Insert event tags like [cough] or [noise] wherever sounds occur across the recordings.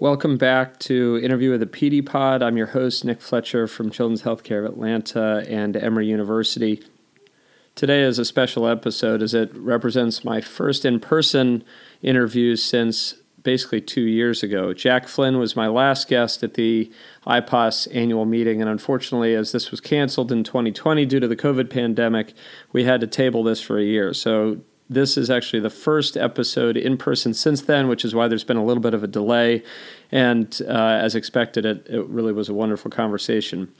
Welcome back to Interview with the PD Pod. I'm your host, Nick Fletcher from Children's Healthcare of Atlanta and Emory University. Today is a special episode as it represents my first in person interview since basically two years ago. Jack Flynn was my last guest at the IPOS annual meeting, and unfortunately, as this was canceled in 2020 due to the COVID pandemic, we had to table this for a year. So this is actually the first episode in person since then, which is why there's been a little bit of a delay. And uh, as expected, it, it really was a wonderful conversation.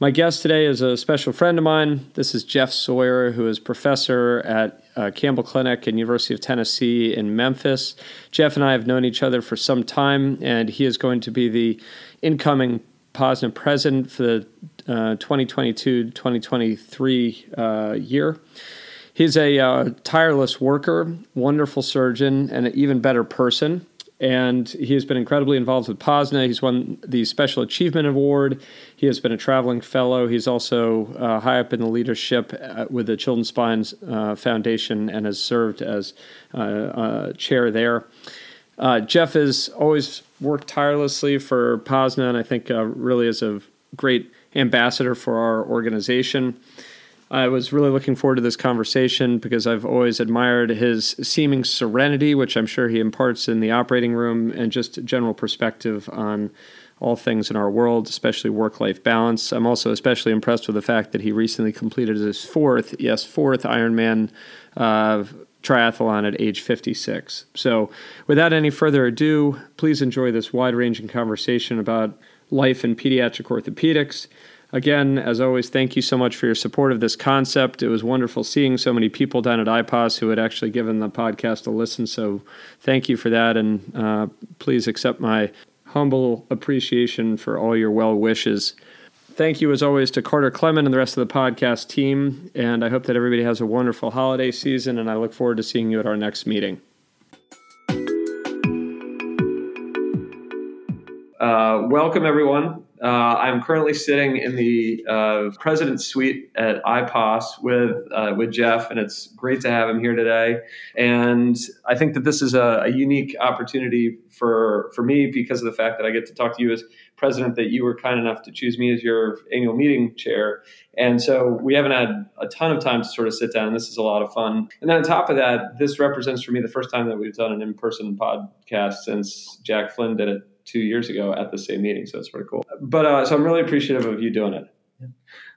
My guest today is a special friend of mine. This is Jeff Sawyer, who is professor at uh, Campbell Clinic and University of Tennessee in Memphis. Jeff and I have known each other for some time, and he is going to be the incoming POSNA president for the uh, 2022 2023 uh, year. He's a uh, tireless worker, wonderful surgeon, and an even better person. And he has been incredibly involved with POSNA. He's won the Special Achievement Award. He has been a traveling fellow. He's also uh, high up in the leadership uh, with the Children's Spine uh, Foundation and has served as uh, uh, chair there. Jeff has always worked tirelessly for POSNA, and I think really is a great ambassador for our organization. I was really looking forward to this conversation because I've always admired his seeming serenity, which I'm sure he imparts in the operating room, and just general perspective on all things in our world, especially work life balance. I'm also especially impressed with the fact that he recently completed his fourth, yes, fourth Ironman uh, triathlon at age 56. So, without any further ado, please enjoy this wide ranging conversation about life in pediatric orthopedics. Again, as always, thank you so much for your support of this concept. It was wonderful seeing so many people down at IPOS who had actually given the podcast a listen. So thank you for that. And uh, please accept my humble appreciation for all your well wishes. Thank you, as always, to Carter Clement and the rest of the podcast team. And I hope that everybody has a wonderful holiday season. And I look forward to seeing you at our next meeting. Uh, welcome, everyone. Uh, I'm currently sitting in the uh, president's suite at IPOS with uh, with Jeff, and it's great to have him here today. And I think that this is a, a, unique opportunity for for me because of the fact that I get to talk to you as president. That you were kind enough to choose me as your annual meeting chair, and so we haven't had a ton of time to sort of sit down. This is a lot of fun. And then on top of that, this represents for me the first time that we've done an in person podcast since Jack Flynn did it two years ago at the same meeting. So it's pretty cool. But uh, so I'm really appreciative of you doing it.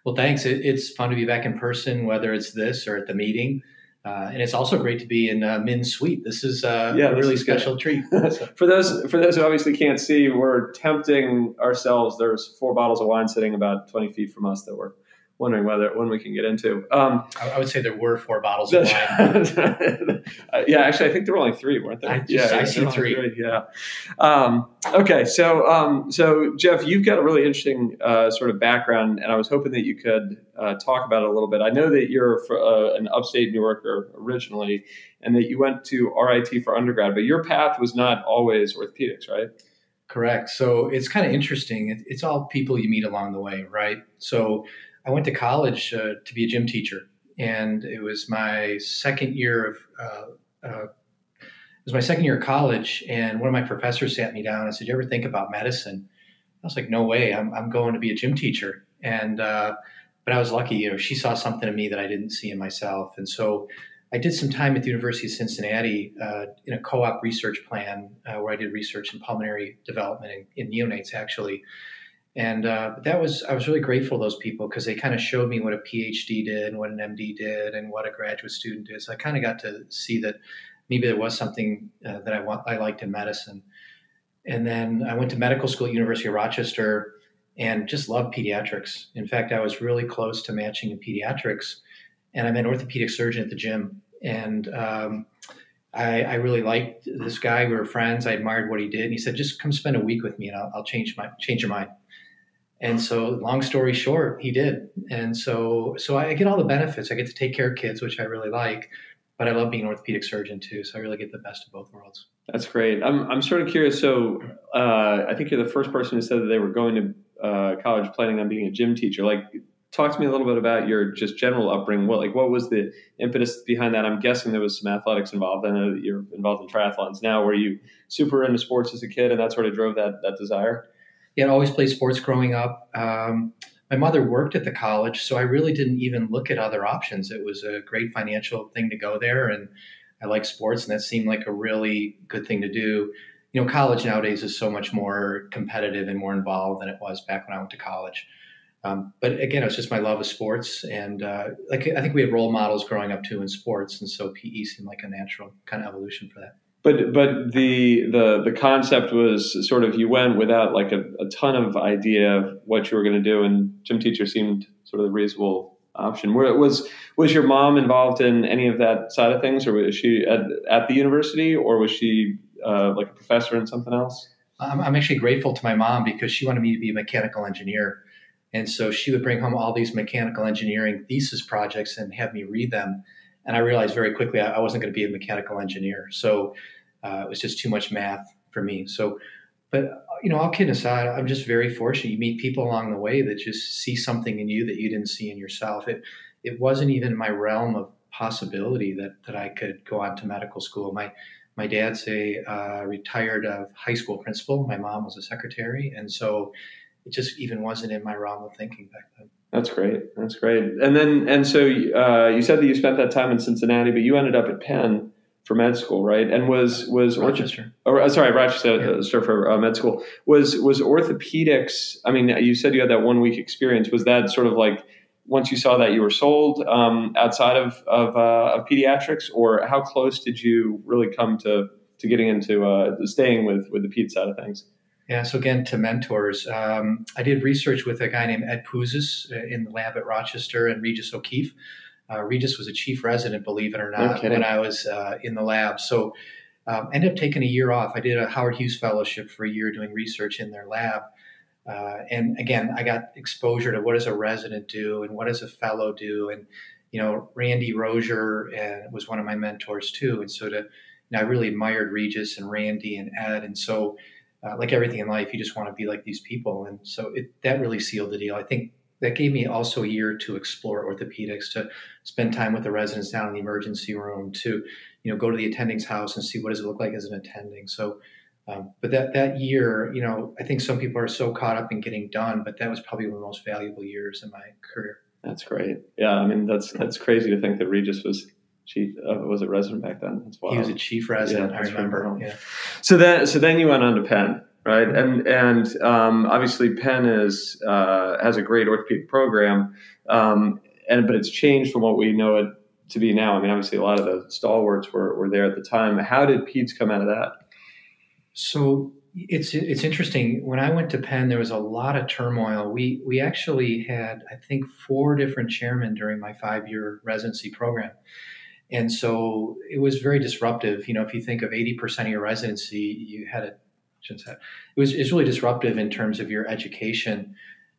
Well, thanks. It, it's fun to be back in person, whether it's this or at the meeting. Uh, and it's also great to be in uh, Min's suite. This is uh, yeah, a really special treat. [laughs] for those for those who obviously can't see, we're tempting ourselves. There's four bottles of wine sitting about 20 feet from us that we're wondering whether when we can get into. Um, I would say there were four bottles of [laughs] wine. Uh, yeah, actually, I think there were only three, weren't there? I just, yeah, I see three. three. Yeah. Um, okay, so um, so Jeff, you've got a really interesting uh, sort of background, and I was hoping that you could uh, talk about it a little bit. I know that you're uh, an upstate New Yorker originally, and that you went to RIT for undergrad, but your path was not always orthopedics, right? Correct. So it's kind of interesting. It's all people you meet along the way, right? So I went to college uh, to be a gym teacher, and it was my second year of uh, uh, it was my second year of college. And one of my professors sat me down and said, "You ever think about medicine?" I was like, "No way! I'm, I'm going to be a gym teacher." And uh, but I was lucky, you know, she saw something in me that I didn't see in myself, and so. I did some time at the University of Cincinnati uh, in a co-op research plan uh, where I did research in pulmonary development in, in neonates, actually and uh, that was I was really grateful to those people because they kind of showed me what a PhD did and what an MD did and what a graduate student did. So I kind of got to see that maybe there was something uh, that I want I liked in medicine. And then I went to medical school at University of Rochester and just loved pediatrics. In fact, I was really close to matching in pediatrics, and I'm an orthopedic surgeon at the gym. And um, I, I, really liked this guy. We were friends. I admired what he did. And he said, "Just come spend a week with me, and I'll, I'll change my change your mind." And so, long story short, he did. And so, so I get all the benefits. I get to take care of kids, which I really like, but I love being an orthopedic surgeon too. So I really get the best of both worlds. That's great. I'm, I'm sort of curious. So uh, I think you're the first person who said that they were going to uh, college planning on being a gym teacher. Like, talk to me a little bit about your just general upbringing. What like what was the impetus behind that? I'm guessing there was some athletics involved. I know that you're involved in triathlons now. Were you super into sports as a kid, and that sort of drove that that desire? I always played sports growing up. Um, my mother worked at the college, so I really didn't even look at other options. It was a great financial thing to go there, and I like sports, and that seemed like a really good thing to do. You know, college nowadays is so much more competitive and more involved than it was back when I went to college. Um, but again, it was just my love of sports, and uh, like I think we had role models growing up too in sports, and so PE seemed like a natural kind of evolution for that. But but the the the concept was sort of you went without like a, a ton of idea of what you were going to do, and gym teacher seemed sort of the reasonable option. Where was was your mom involved in any of that side of things, or was she at, at the university, or was she uh, like a professor in something else? I'm, I'm actually grateful to my mom because she wanted me to be a mechanical engineer. And so she would bring home all these mechanical engineering thesis projects and have me read them. And I realized very quickly I wasn't going to be a mechanical engineer. So uh, it was just too much math for me. So, but you know, all kidding aside, I'm just very fortunate. You meet people along the way that just see something in you that you didn't see in yourself. It it wasn't even my realm of possibility that that I could go on to medical school. My my dad's a uh, retired uh, high school principal. My mom was a secretary, and so it just even wasn't in my realm of thinking back then. That's great. That's great. And then, and so uh, you said that you spent that time in Cincinnati, but you ended up at Penn for med school, right? And was was Rochester? Or, uh, sorry, Rochester yeah. for uh, med school. Was was orthopedics? I mean, you said you had that one week experience. Was that sort of like once you saw that you were sold um, outside of of, uh, of, pediatrics, or how close did you really come to to getting into uh, staying with with the ped side of things? Yeah, so again, to mentors, um, I did research with a guy named Ed Puzas uh, in the lab at Rochester and Regis O'Keefe. Uh, Regis was a chief resident, believe it or not, no when I was uh, in the lab. So um, ended up taking a year off. I did a Howard Hughes fellowship for a year doing research in their lab. Uh, and again, I got exposure to what does a resident do and what does a fellow do. And, you know, Randy Rosier and was one of my mentors too. And so to, you know, I really admired Regis and Randy and Ed. And so, uh, like everything in life, you just want to be like these people. And so it, that really sealed the deal. I think that gave me also a year to explore orthopedics, to spend time with the residents down in the emergency room, to you know go to the attending's house and see what does it look like as an attending. So, um, but that that year, you know, I think some people are so caught up in getting done, but that was probably one of the most valuable years in my career. That's great. Yeah, I mean that's that's crazy to think that Regis was chief uh, was a resident back then as well. He was a chief resident. Yeah, I remember. Yeah. So then, so then you went on to Penn, right? And and um, obviously Penn is uh, has a great orthopedic program, um, and but it's changed from what we know it to be now. I mean, obviously a lot of the stalwarts were were there at the time. How did peds come out of that? So it's it's interesting. When I went to Penn, there was a lot of turmoil. We we actually had I think four different chairmen during my five year residency program. And so it was very disruptive. You know, if you think of 80% of your residency, you had a, it was, really disruptive in terms of your education.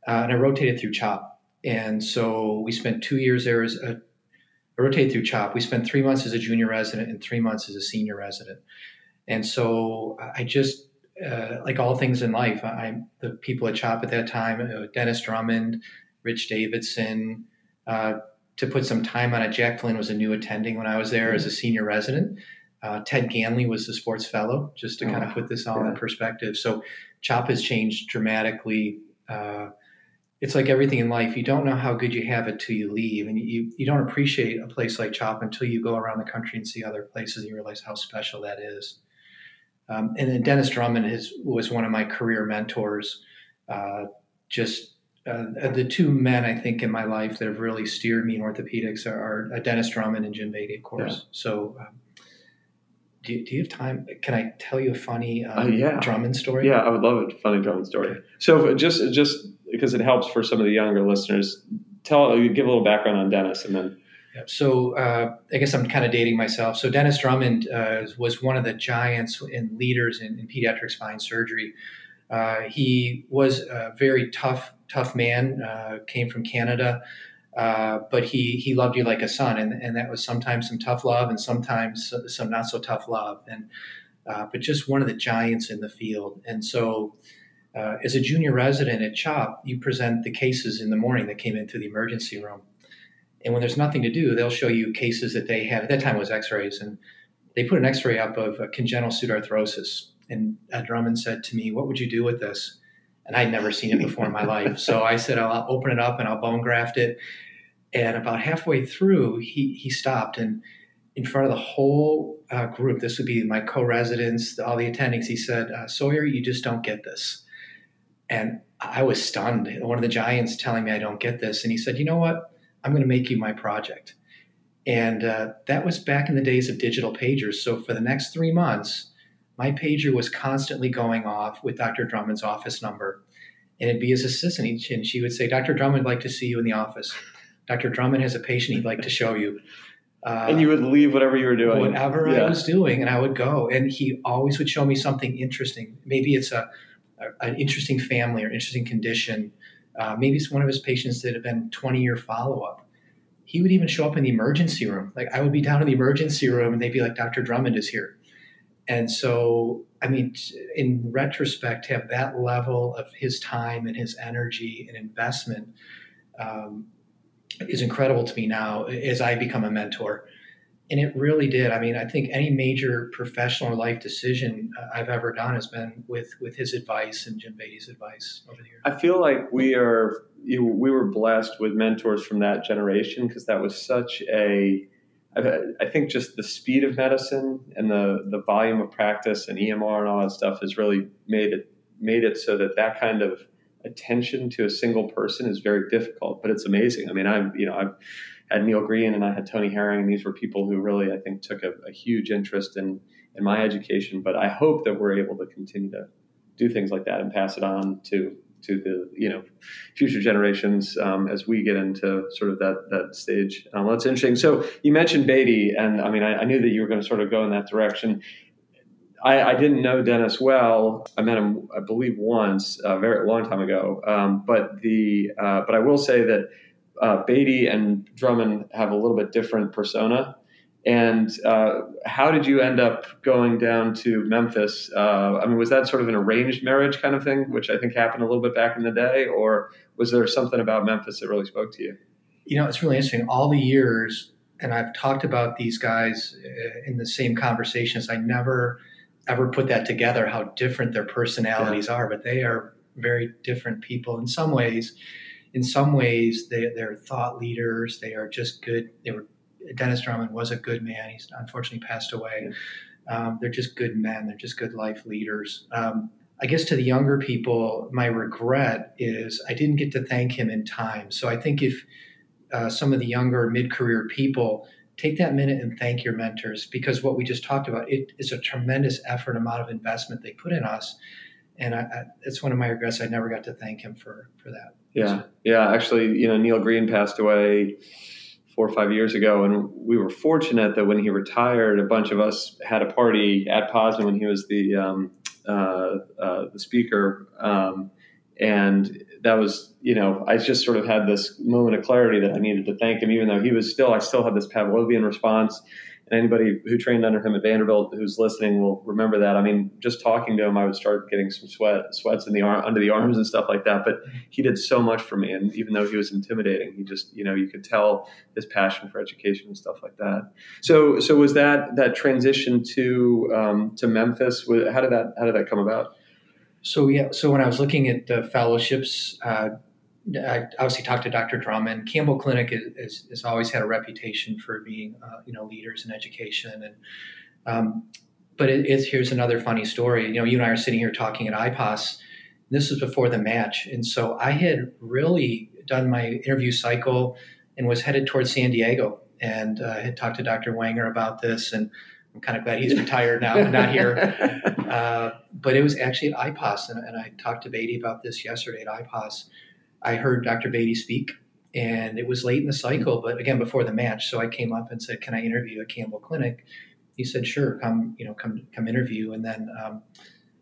Uh, and I rotated through CHOP. And so we spent two years there as a, I rotated through CHOP. We spent three months as a junior resident and three months as a senior resident. And so I just, uh, like all things in life, I, the people at CHOP at that time, uh, Dennis Drummond, Rich Davidson, uh, to put some time on it. Jack Flynn was a new attending when I was there as a senior resident. Uh, Ted Ganley was the sports fellow, just to oh, kind of put this all yeah. in perspective. So, CHOP has changed dramatically. Uh, it's like everything in life. You don't know how good you have it till you leave, and you you don't appreciate a place like CHOP until you go around the country and see other places, and you realize how special that is. Um, and then Dennis Drummond is, was one of my career mentors. Uh, just uh, the two men I think in my life that have really steered me in orthopedics are, are uh, Dennis Drummond and Jim Beatty, of course. Yeah. So, um, do, do you have time? Can I tell you a funny um, uh, yeah. Drummond story? Yeah, I would love a funny Drummond story. Okay. So, just just because it helps for some of the younger listeners, tell give a little background on Dennis, and then. So uh, I guess I'm kind of dating myself. So Dennis Drummond uh, was one of the giants and leaders in, in pediatric spine surgery. Uh, he was a very tough, tough man. Uh, came from Canada, uh, but he he loved you like a son, and and that was sometimes some tough love, and sometimes some not so tough love, and uh, but just one of the giants in the field. And so, uh, as a junior resident at CHOP, you present the cases in the morning that came into the emergency room. And when there's nothing to do, they'll show you cases that they had At that time, was X-rays, and they put an X-ray up of congenital pseudarthrosis, And Drummond said to me, "What would you do with this?" And I'd never seen it before in my life. So I said, "I'll open it up and I'll bone graft it." And about halfway through, he he stopped and in front of the whole uh, group, this would be my co-residents, all the attendings. He said, uh, "Sawyer, you just don't get this." And I was stunned. One of the giants telling me I don't get this, and he said, "You know what? I'm going to make you my project." And uh, that was back in the days of digital pagers. So for the next three months, my pager was constantly going off with Dr. Drummond's office number. And it'd be his assistant, and she would say, Dr. Drummond would like to see you in the office. Dr. Drummond has a patient he'd like to show you. Uh, and you would leave whatever you were doing. Whatever yeah. I was doing, and I would go. And he always would show me something interesting. Maybe it's a, a an interesting family or interesting condition. Uh, maybe it's one of his patients that had been 20 year follow up he would even show up in the emergency room. Like I would be down in the emergency room and they'd be like, Dr. Drummond is here. And so, I mean, in retrospect, to have that level of his time and his energy and investment um, is incredible to me now as I become a mentor and it really did. I mean, I think any major professional life decision uh, I've ever done has been with with his advice and Jim Beatty's advice over the years. I feel like we are you, we were blessed with mentors from that generation because that was such a I think just the speed of medicine and the the volume of practice and EMR and all that stuff has really made it made it so that that kind of attention to a single person is very difficult. But it's amazing. I mean, I'm you know I've had Neil Green and I had Tony Herring, and these were people who really, I think, took a, a, huge interest in in my education. But I hope that we're able to continue to do things like that and pass it on to to the you know future generations um, as we get into sort of that that stage. Um, that's interesting. So you mentioned Beatty, and I mean, I, I knew that you were going to sort of go in that direction. I, I, didn't know Dennis well. I met him, I believe, once a very long time ago. Um, but the uh, but I will say that uh, Beatty and Drummond have a little bit different persona. And uh, how did you end up going down to Memphis? Uh, I mean, was that sort of an arranged marriage kind of thing, which I think happened a little bit back in the day, or was there something about Memphis that really spoke to you? You know, it's really interesting. All the years, and I've talked about these guys uh, in the same conversations. I never ever put that together how different their personalities yeah. are, but they are very different people in some ways in some ways they, they're thought leaders. They are just good. They were Dennis Drummond was a good man. He's unfortunately passed away. Um, they're just good men. They're just good life leaders. Um, I guess to the younger people, my regret is I didn't get to thank him in time. So I think if uh, some of the younger mid-career people take that minute and thank your mentors because what we just talked about it is a tremendous effort amount of investment they put in us and I, I, it's one of my regrets i never got to thank him for for that yeah, yeah. Actually, you know, Neil Green passed away four or five years ago, and we were fortunate that when he retired, a bunch of us had a party at POSNA when he was the um, uh, uh, the speaker, um, and that was, you know, I just sort of had this moment of clarity that I needed to thank him, even though he was still, I still had this Pavlovian response and anybody who trained under him at Vanderbilt who's listening will remember that. I mean, just talking to him, I would start getting some sweat, sweats in the arm, under the arms and stuff like that. But he did so much for me, and even though he was intimidating, he just, you know, you could tell his passion for education and stuff like that. So, so was that that transition to um, to Memphis? How did that how did that come about? So yeah, so when I was looking at the fellowships. Uh, I obviously talked to Dr. Drummond. Campbell Clinic has always had a reputation for being, uh, you know, leaders in education. And um, but it, it's, here's another funny story. You know, you and I are sitting here talking at IPOS. This was before the match, and so I had really done my interview cycle and was headed towards San Diego, and uh, had talked to Dr. Wenger about this, and I'm kind of glad he's retired now and not here. [laughs] Uh, but it was actually at IPOS, and, and I talked to Beatty about this yesterday at IPOS I heard Dr. Beatty speak, and it was late in the cycle, but again before the match. So I came up and said, "Can I interview at Campbell Clinic?" He said, "Sure, come, you know, come come interview." And then um,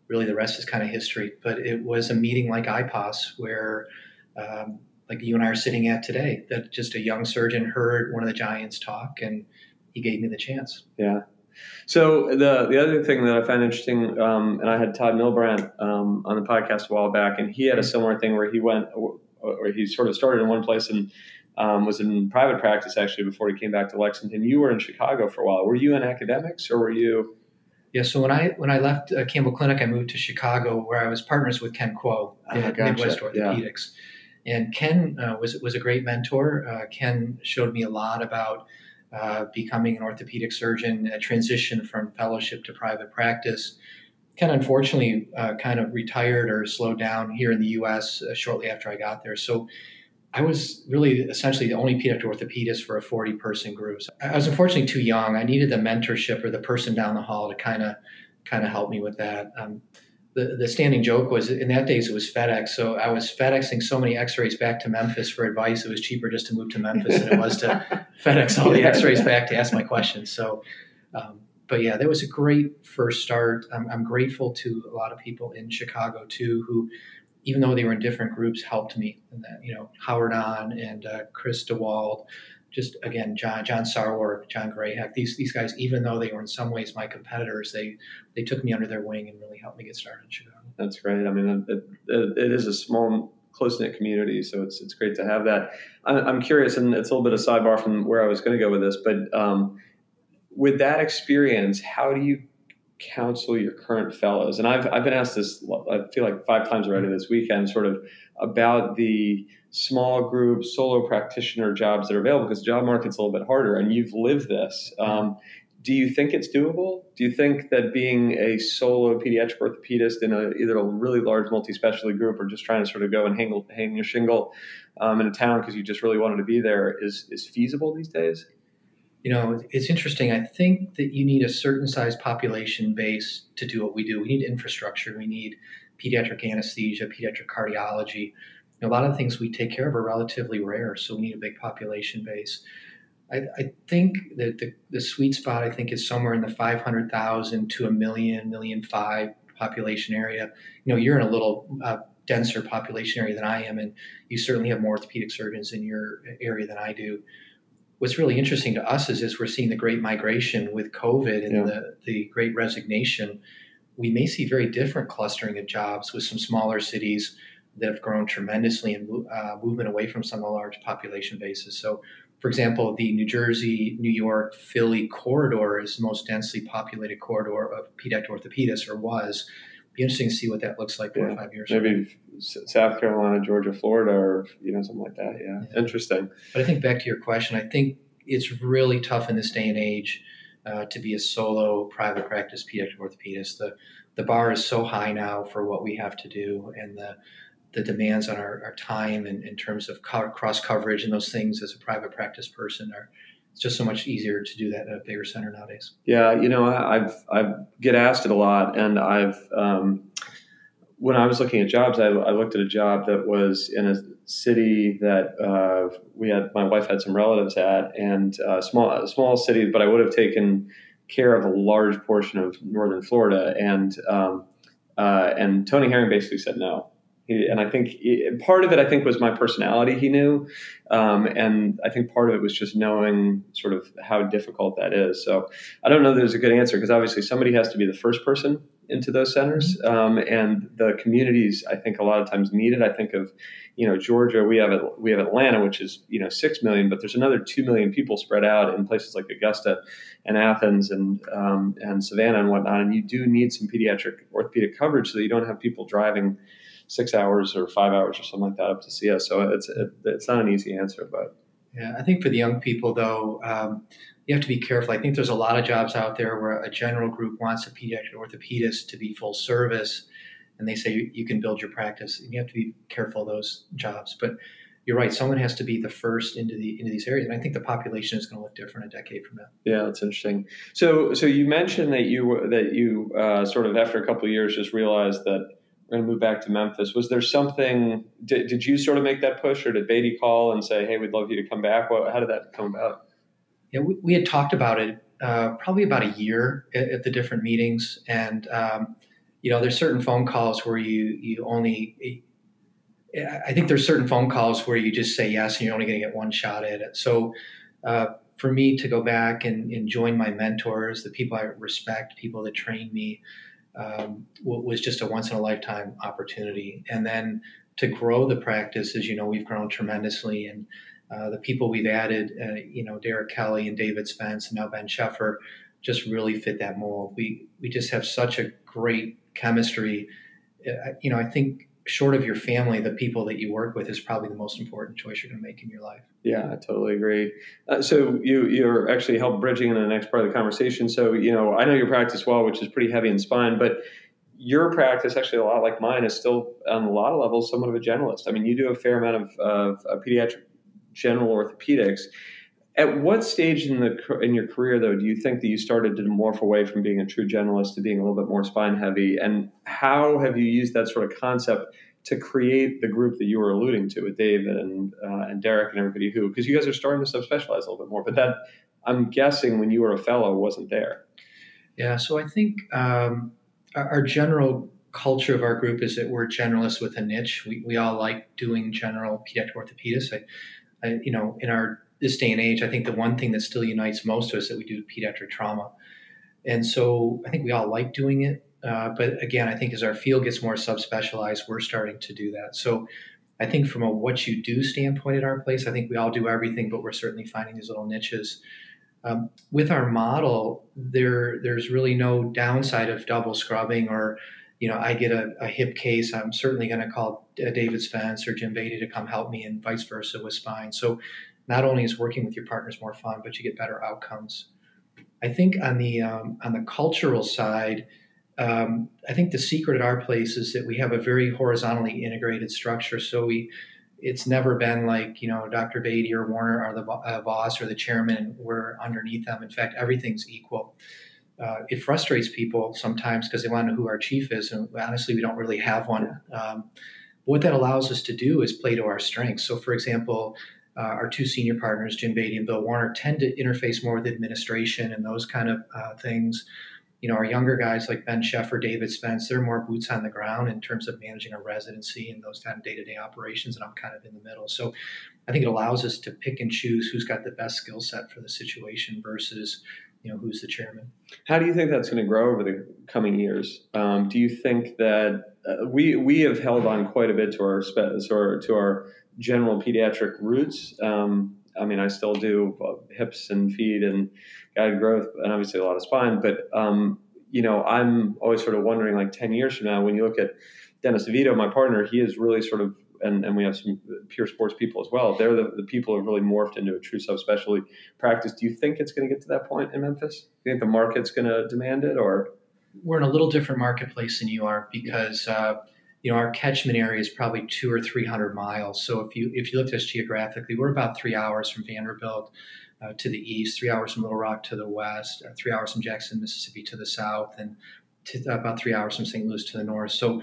really the rest is kind of history. But it was a meeting like IPOS where. Um, like you and I are sitting at today, that just a young surgeon heard one of the giants talk and he gave me the chance. Yeah. So the the other thing that I found interesting, um, and I had Todd Milbrandt um, on the podcast a while back, and he had a similar thing where he went, or he sort of started in one place and um, was in private practice actually before he came back to Lexington. You were in Chicago for a while. Were you in academics, or were you? Yeah, so when I when I left uh, Campbell Clinic, I moved to Chicago, where I was partners with Ken Kuo at ah, gotcha. Midwest Orthopedics. Yeah. And Ken uh, was was a great mentor. Uh, Ken showed me a lot about uh, becoming an orthopedic surgeon, a transition from fellowship to private practice. Ken unfortunately uh, kind of retired or slowed down here in the U.S. Uh, shortly after I got there. So I was really essentially the only pediatric orthopedist for a 40 person group. So I was unfortunately too young. I needed the mentorship or the person down the hall to kind of kind of help me with that. Um, the, the standing joke was in that days it was FedEx. So I was FedExing so many X-rays back to Memphis for advice. It was cheaper just to move to Memphis than it was to [laughs] FedEx all the X-rays back to ask my questions. So, um, but yeah, that was a great first start. I'm, I'm, grateful to a lot of people in Chicago too, who, even though they were in different groups, helped me. And that you know Howard An and uh, Chris DeWald, just again John John Sarwark, John Grayhack, these these guys, even though they were in some ways my competitors, they they took me under their wing and really helped me get started in Chicago. That's great. I mean, it, it, it is a small, close knit community, so it's it's great to have that. I, am curious, and it's a little bit of sidebar from where I was going to go with this, but um, with that experience, how do you counsel your current fellows? And I've I've been asked this, I feel like five times already this weekend, sort of about the small group solo practitioner jobs that are available because the job market's a little bit harder, and you've lived this. Um, do you think it's doable? Do you think that being a solo pediatric orthopedist in a, either a really large multi-specialty group or just trying to sort of go and hang, hang your shingle um, in a town because you just really wanted to be there is, is feasible these days? You know, it's interesting. I think that you need a certain size population base to do what we do. We need infrastructure. We need pediatric anesthesia, pediatric cardiology. a lot of the things we take care of are relatively rare, so we need a big population base. I, I think that the, the sweet spot I think is somewhere in the 500,000 to a million, million five population area. You know, you're in a little uh, denser population area than I am, and you certainly have more orthopedic surgeons in your area than I do. What's really interesting to us is, is we're seeing the great migration with COVID and yeah. the, the great resignation. We may see very different clustering of jobs with some smaller cities that have grown tremendously in uh, movement away from some of the large population bases. So for example, the New Jersey, New York, Philly corridor is the most densely populated corridor of pediatric orthopedists, or was. Be interesting to see what that looks like four yeah. or five years. Maybe South Carolina, Georgia, Florida, or you know something like that. Yeah. yeah. interesting. But I think back to your question, I think it's really tough in this day and age uh, to be a solo private practice pediatric orthopedist. The the bar is so high now for what we have to do, and the the demands on our, our time in, in terms of co- cross coverage and those things as a private practice person are it's just so much easier to do that at a bigger center nowadays. Yeah, you know, I've I get asked it a lot, and I've um, when I was looking at jobs, I, I, looked at a job that was in a city that uh, we had my wife had some relatives at, and uh, small a small city, but I would have taken care of a large portion of northern Florida, and um, uh, and Tony Herring basically said no and I think part of it, I think, was my personality. He knew, um, and I think part of it was just knowing sort of how difficult that is. So I don't know. There's a good answer because obviously somebody has to be the first person into those centers, um, and the communities I think a lot of times need it. I think of, you know, Georgia. We have we have Atlanta, which is you know six million, but there's another two million people spread out in places like Augusta, and Athens, and um, and Savannah and whatnot. And you do need some pediatric orthopedic coverage so that you don't have people driving six hours or five hours or something like that up to see us. So it's it, it's not an easy answer, but yeah, I think for the young people though, um, you have to be careful. I think there's a lot of jobs out there where a general group wants a pediatric orthopedist to be full service, and they say you can build your practice. And you have to be careful of those jobs, but. You're right. Someone has to be the first into the into these areas, and I think the population is going to look different a decade from now. Yeah, that's interesting. So, so you mentioned that you that you uh, sort of after a couple of years just realized that we're going to move back to Memphis. Was there something? Did, did you sort of make that push, or did Beatty call and say, "Hey, we'd love you to come back"? What, how did that come about? Yeah, we, we had talked about it uh, probably about a year at, at the different meetings, and um, you know, there's certain phone calls where you you only. I think there's certain phone calls where you just say yes, and you're only going to get one shot at it. So. Uh, for me to go back and, and join my mentors, the people I respect, people that trained me, um, was just a once in a lifetime opportunity. And then to grow the practice, as you know, we've grown tremendously, and uh, the people we've added, uh, you know, Derek Kelly and David Spence, and now Ben Sheffer, just really fit that mold. We we just have such a great chemistry. Uh, you know, I think short of your family, the people that you work with is probably the most important choice you're going to make in your life. Yeah, I totally agree. Uh, so you you're actually help bridging in the next part of the conversation. So you know, I know your practice well, which is pretty heavy in spine, but your practice, actually a lot like mine, is still on a lot of levels somewhat of a generalist. I mean, you do a fair amount of, of, of pediatric general orthopedics. At what stage in the in your career, though, do you think that you started to morph away from being a true generalist to being a little bit more spine heavy? And how have you used that sort of concept to create the group that you were alluding to with David and uh, and Derek and everybody who? Because you guys are starting to subspecialize a little bit more. But that I'm guessing when you were a fellow wasn't there. Yeah. So I think um, our, general culture of our group is that we're generalists with a niche. We, we all like doing general pediatric orthopedics. I, You know, in our this day and age, I think the one thing that still unites most of us that we do pediatric trauma. And so I think we all like doing it. Uh, but again, I think as our field gets more subspecialized, we're starting to do that. So I think from a what you do standpoint at our place, I think we all do everything, but we're certainly finding these little niches. Um, with our model, there there's really no downside of double scrubbing or you know, I get a, a hip case, I'm certainly going to call uh, David Spence or Jim Beatty to come help me, and vice versa with spine. So not only is working with your partners more fun, but you get better outcomes. I think on the um, on the cultural side, um, I think the secret at our place is that we have a very horizontally integrated structure. So we, it's never been like you know Dr. Beatty or Warner are the uh, boss or the chairman, we're underneath them. In fact, everything's equal. Uh, it frustrates people sometimes because they want to know who our chief is, and honestly, we don't really have one. Um, what that allows us to do is play to our strengths. So, for example, uh, our two senior partners, Jim Beatty and Bill Warner, tend to interface more with administration and those kind of uh, things. You know, our younger guys like Ben Sheffer, David Spence, they're more boots on the ground in terms of managing a residency and those kind of day-to-day operations, and I'm kind of in the middle. So, I think it allows us to pick and choose who's got the best skill set for the situation versus you know who's the chairman. How do you think that's going to grow over the coming years? Um, do you think that uh, we we have held on quite a bit to our spe- to our general pediatric roots. Um, I mean, I still do hips and feet and guided growth, and obviously a lot of spine. But um, you know, I'm always sort of wondering, like ten years from now, when you look at Dennis DeVito, my partner, he is really sort of, and, and we have some pure sports people as well. They're the, the people who have really morphed into a true subspecialty practice. Do you think it's going to get to that point in Memphis? Do you think the market's going to demand it, or we're in a little different marketplace than you are because. Uh, you know, our catchment area is probably two or three hundred miles. So if you if you look at us geographically, we're about three hours from Vanderbilt uh, to the east, three hours from Little Rock to the west, uh, three hours from Jackson, Mississippi to the south, and to, about three hours from St. Louis to the north. So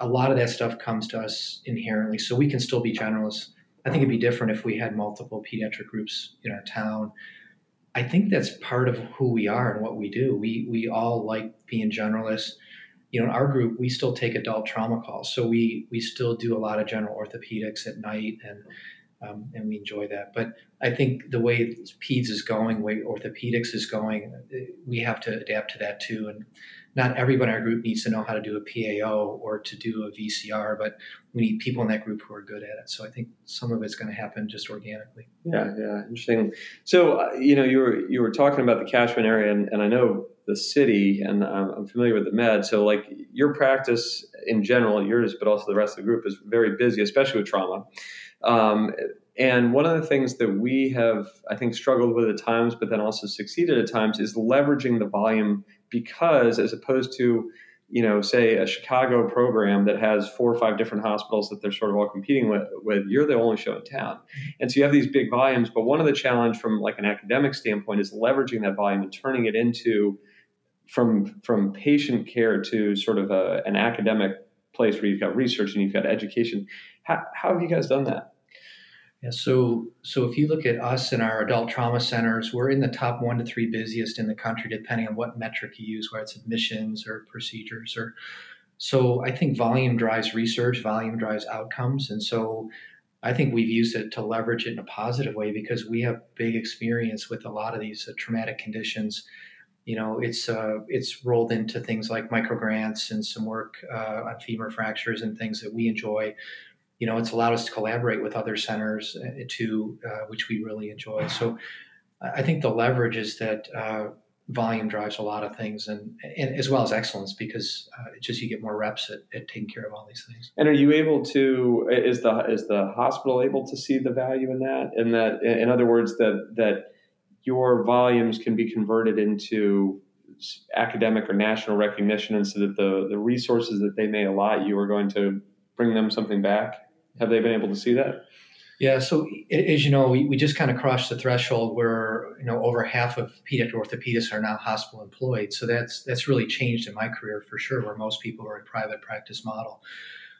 a lot of that stuff comes to us inherently. So we can still be generalists. I think it'd be different if we had multiple pediatric groups in our town. I think that's part of who we are and what we do. We we all like being generalists you know, in our group, we still take adult trauma calls. So we we still do a lot of general orthopedics at night, and um, and we enjoy that. But I think the way peds is going, way orthopedics is going, we have to adapt to that too. And not everyone in our group needs to know how to do a PAO or to do a VCR, but we need people in that group who are good at it. So I think some of it's going to happen just organically. Yeah, yeah, interesting. So uh, you know, you were you were talking about the catchment area, and, and I know the city, and I'm, I'm familiar with the med. So, like your practice in general, yours, but also the rest of the group is very busy, especially with trauma. Um, and one of the things that we have, I think, struggled with at times, but then also succeeded at times, is leveraging the volume because, as opposed to you know, say a Chicago program that has four or five different hospitals that they're sort of all competing with, with, you're the only show in town. And so you have these big volumes, but one of the challenge from like an academic standpoint is leveraging that volume and turning it into from from patient care to sort of a, an academic place where you've got research and you've got education. How, how have you guys done that? Yeah, so so if you look at us and our adult trauma centers, we're in the top one to three busiest in the country, depending on what metric you use, whether it's admissions or procedures or. So I think volume drives research, volume drives outcomes, and so I think we've used it to leverage it in a positive way because we have big experience with a lot of these uh, traumatic conditions. You know, it's uh, it's rolled into things like microgrants and some work uh, on femur fractures and things that we enjoy. You know, it's allowed us to collaborate with other centers uh, to uh, which we really enjoy. So, I think the leverage is that uh, volume drives a lot of things and, and as well as excellence because uh, it's just you get more reps at, at, taking care of all these things. And are you able to is the is the hospital able to see the value in that? And that in other words that that your volumes can be converted into academic or national recognition and so that the the resources that they may allot you are going to bring them something back have they been able to see that yeah, so as you know, we, we just kind of crossed the threshold where you know over half of pediatric orthopedists are now hospital employed. So that's that's really changed in my career for sure, where most people are in private practice model.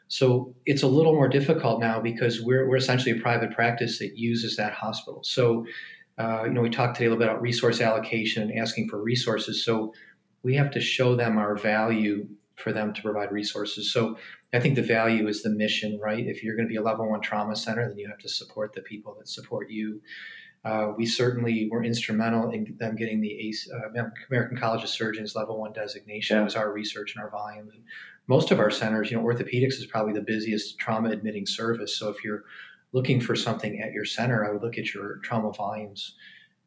So it's a little more difficult now because we're we're essentially a private practice that uses that hospital. So uh, you know, we talked today a little bit about resource allocation and asking for resources. So we have to show them our value for them to provide resources. So I think the value is the mission, right? If you're going to be a level one trauma center, then you have to support the people that support you. Uh, we certainly were instrumental in them getting the ACS, uh, American College of Surgeons level one designation. That was our research and our volume. And most of our centers, you know, orthopedics is probably the busiest trauma admitting service. So if you're looking for something at your center, I would look at your trauma volumes.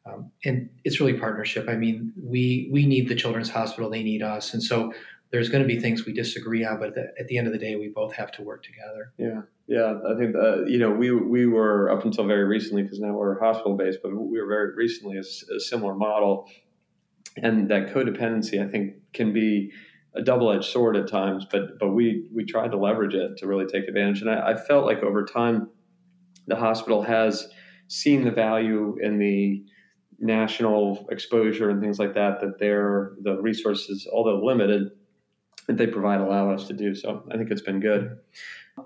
Um, and it's really partnership. I mean, we we need the Children's Hospital, they need us, and so there's going to be things we disagree on, but at the end of the day, we both have to work together. Yeah, yeah. I think uh, you know we we were up until very recently because now we're hospital based, but we were very recently a, a, similar model, and that codependency I think can be a double edged sword at times. But but we we tried to leverage it to really take advantage, and I, I felt like over time, the hospital has seen the value in the national exposure and things like that that their the resources although limited that they provide allow us to do. So I think it's been good.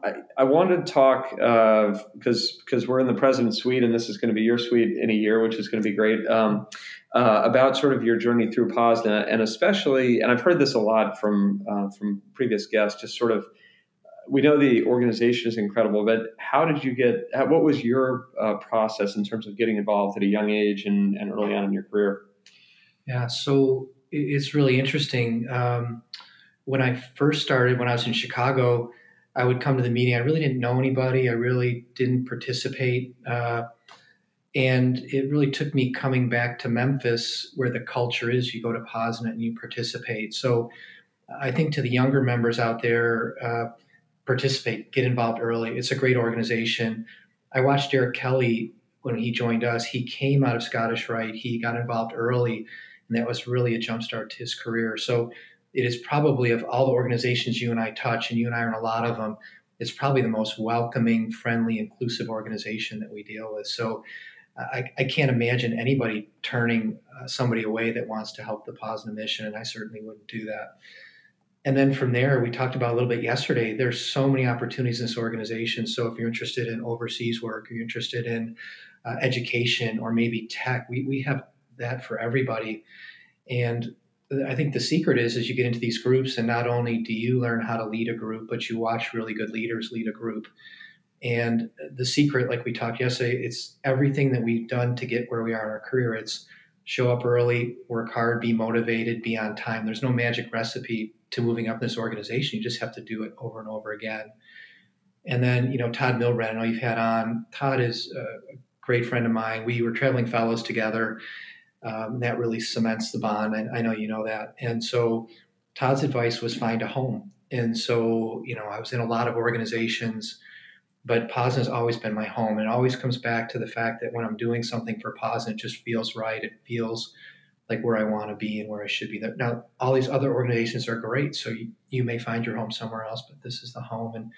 I, I wanted to talk because uh, because we're in the president's suite and this is going to be your suite in a year, which is going to be great. Um, uh, about sort of your journey through POSNA and especially, and I've heard this a lot from uh, from previous guests. Just sort of, we know the organization is incredible, but how did you get? What was your uh, process in terms of getting involved at a young age and, and early on in your career? Yeah, so it's really interesting. Um, when I first started, when I was in Chicago, I would come to the meeting. I really didn't know anybody. I really didn't participate. Uh, and it really took me coming back to Memphis, where the culture is you go to POSNA and you participate. So I think to the younger members out there, uh, participate, get involved early. It's a great organization. I watched Derek Kelly when he joined us. He came out of Scottish Rite, he got involved early, and that was really a jumpstart to his career. So it is probably of all the organizations you and I touch, and you and I are in a lot of them, it's probably the most welcoming, friendly, inclusive organization that we deal with. So I, I can't imagine anybody turning uh, somebody away that wants to help the POSNA mission, and I certainly wouldn't do that. And then from there, we talked about a little bit yesterday. There's so many opportunities in this organization. So if you're interested in overseas work, or you're interested in uh, education, or maybe tech, we, we have that for everybody. And I think the secret is as you get into these groups, and not only do you learn how to lead a group, but you watch really good leaders lead a group. And the secret, like we talked yesterday, it's everything that we've done to get where we are in our career. It's show up early, work hard, be motivated, be on time. There's no magic recipe to moving up in this organization. You just have to do it over and over again. And then, you know, Todd Milbrandt, I know you've had on. Todd is a great friend of mine. We were traveling fellows together um, that really cements the bond. And I know you know that. And so Todd's advice was find a home. And so, you know, I was in a lot of organizations, but POSNA has always been my home. And it always comes back to the fact that when I'm doing something for POSNA, it just feels right. It feels like where I want to be and where I should be. Now, all these other organizations are great. So you, you may find your home somewhere else, but this is the home. And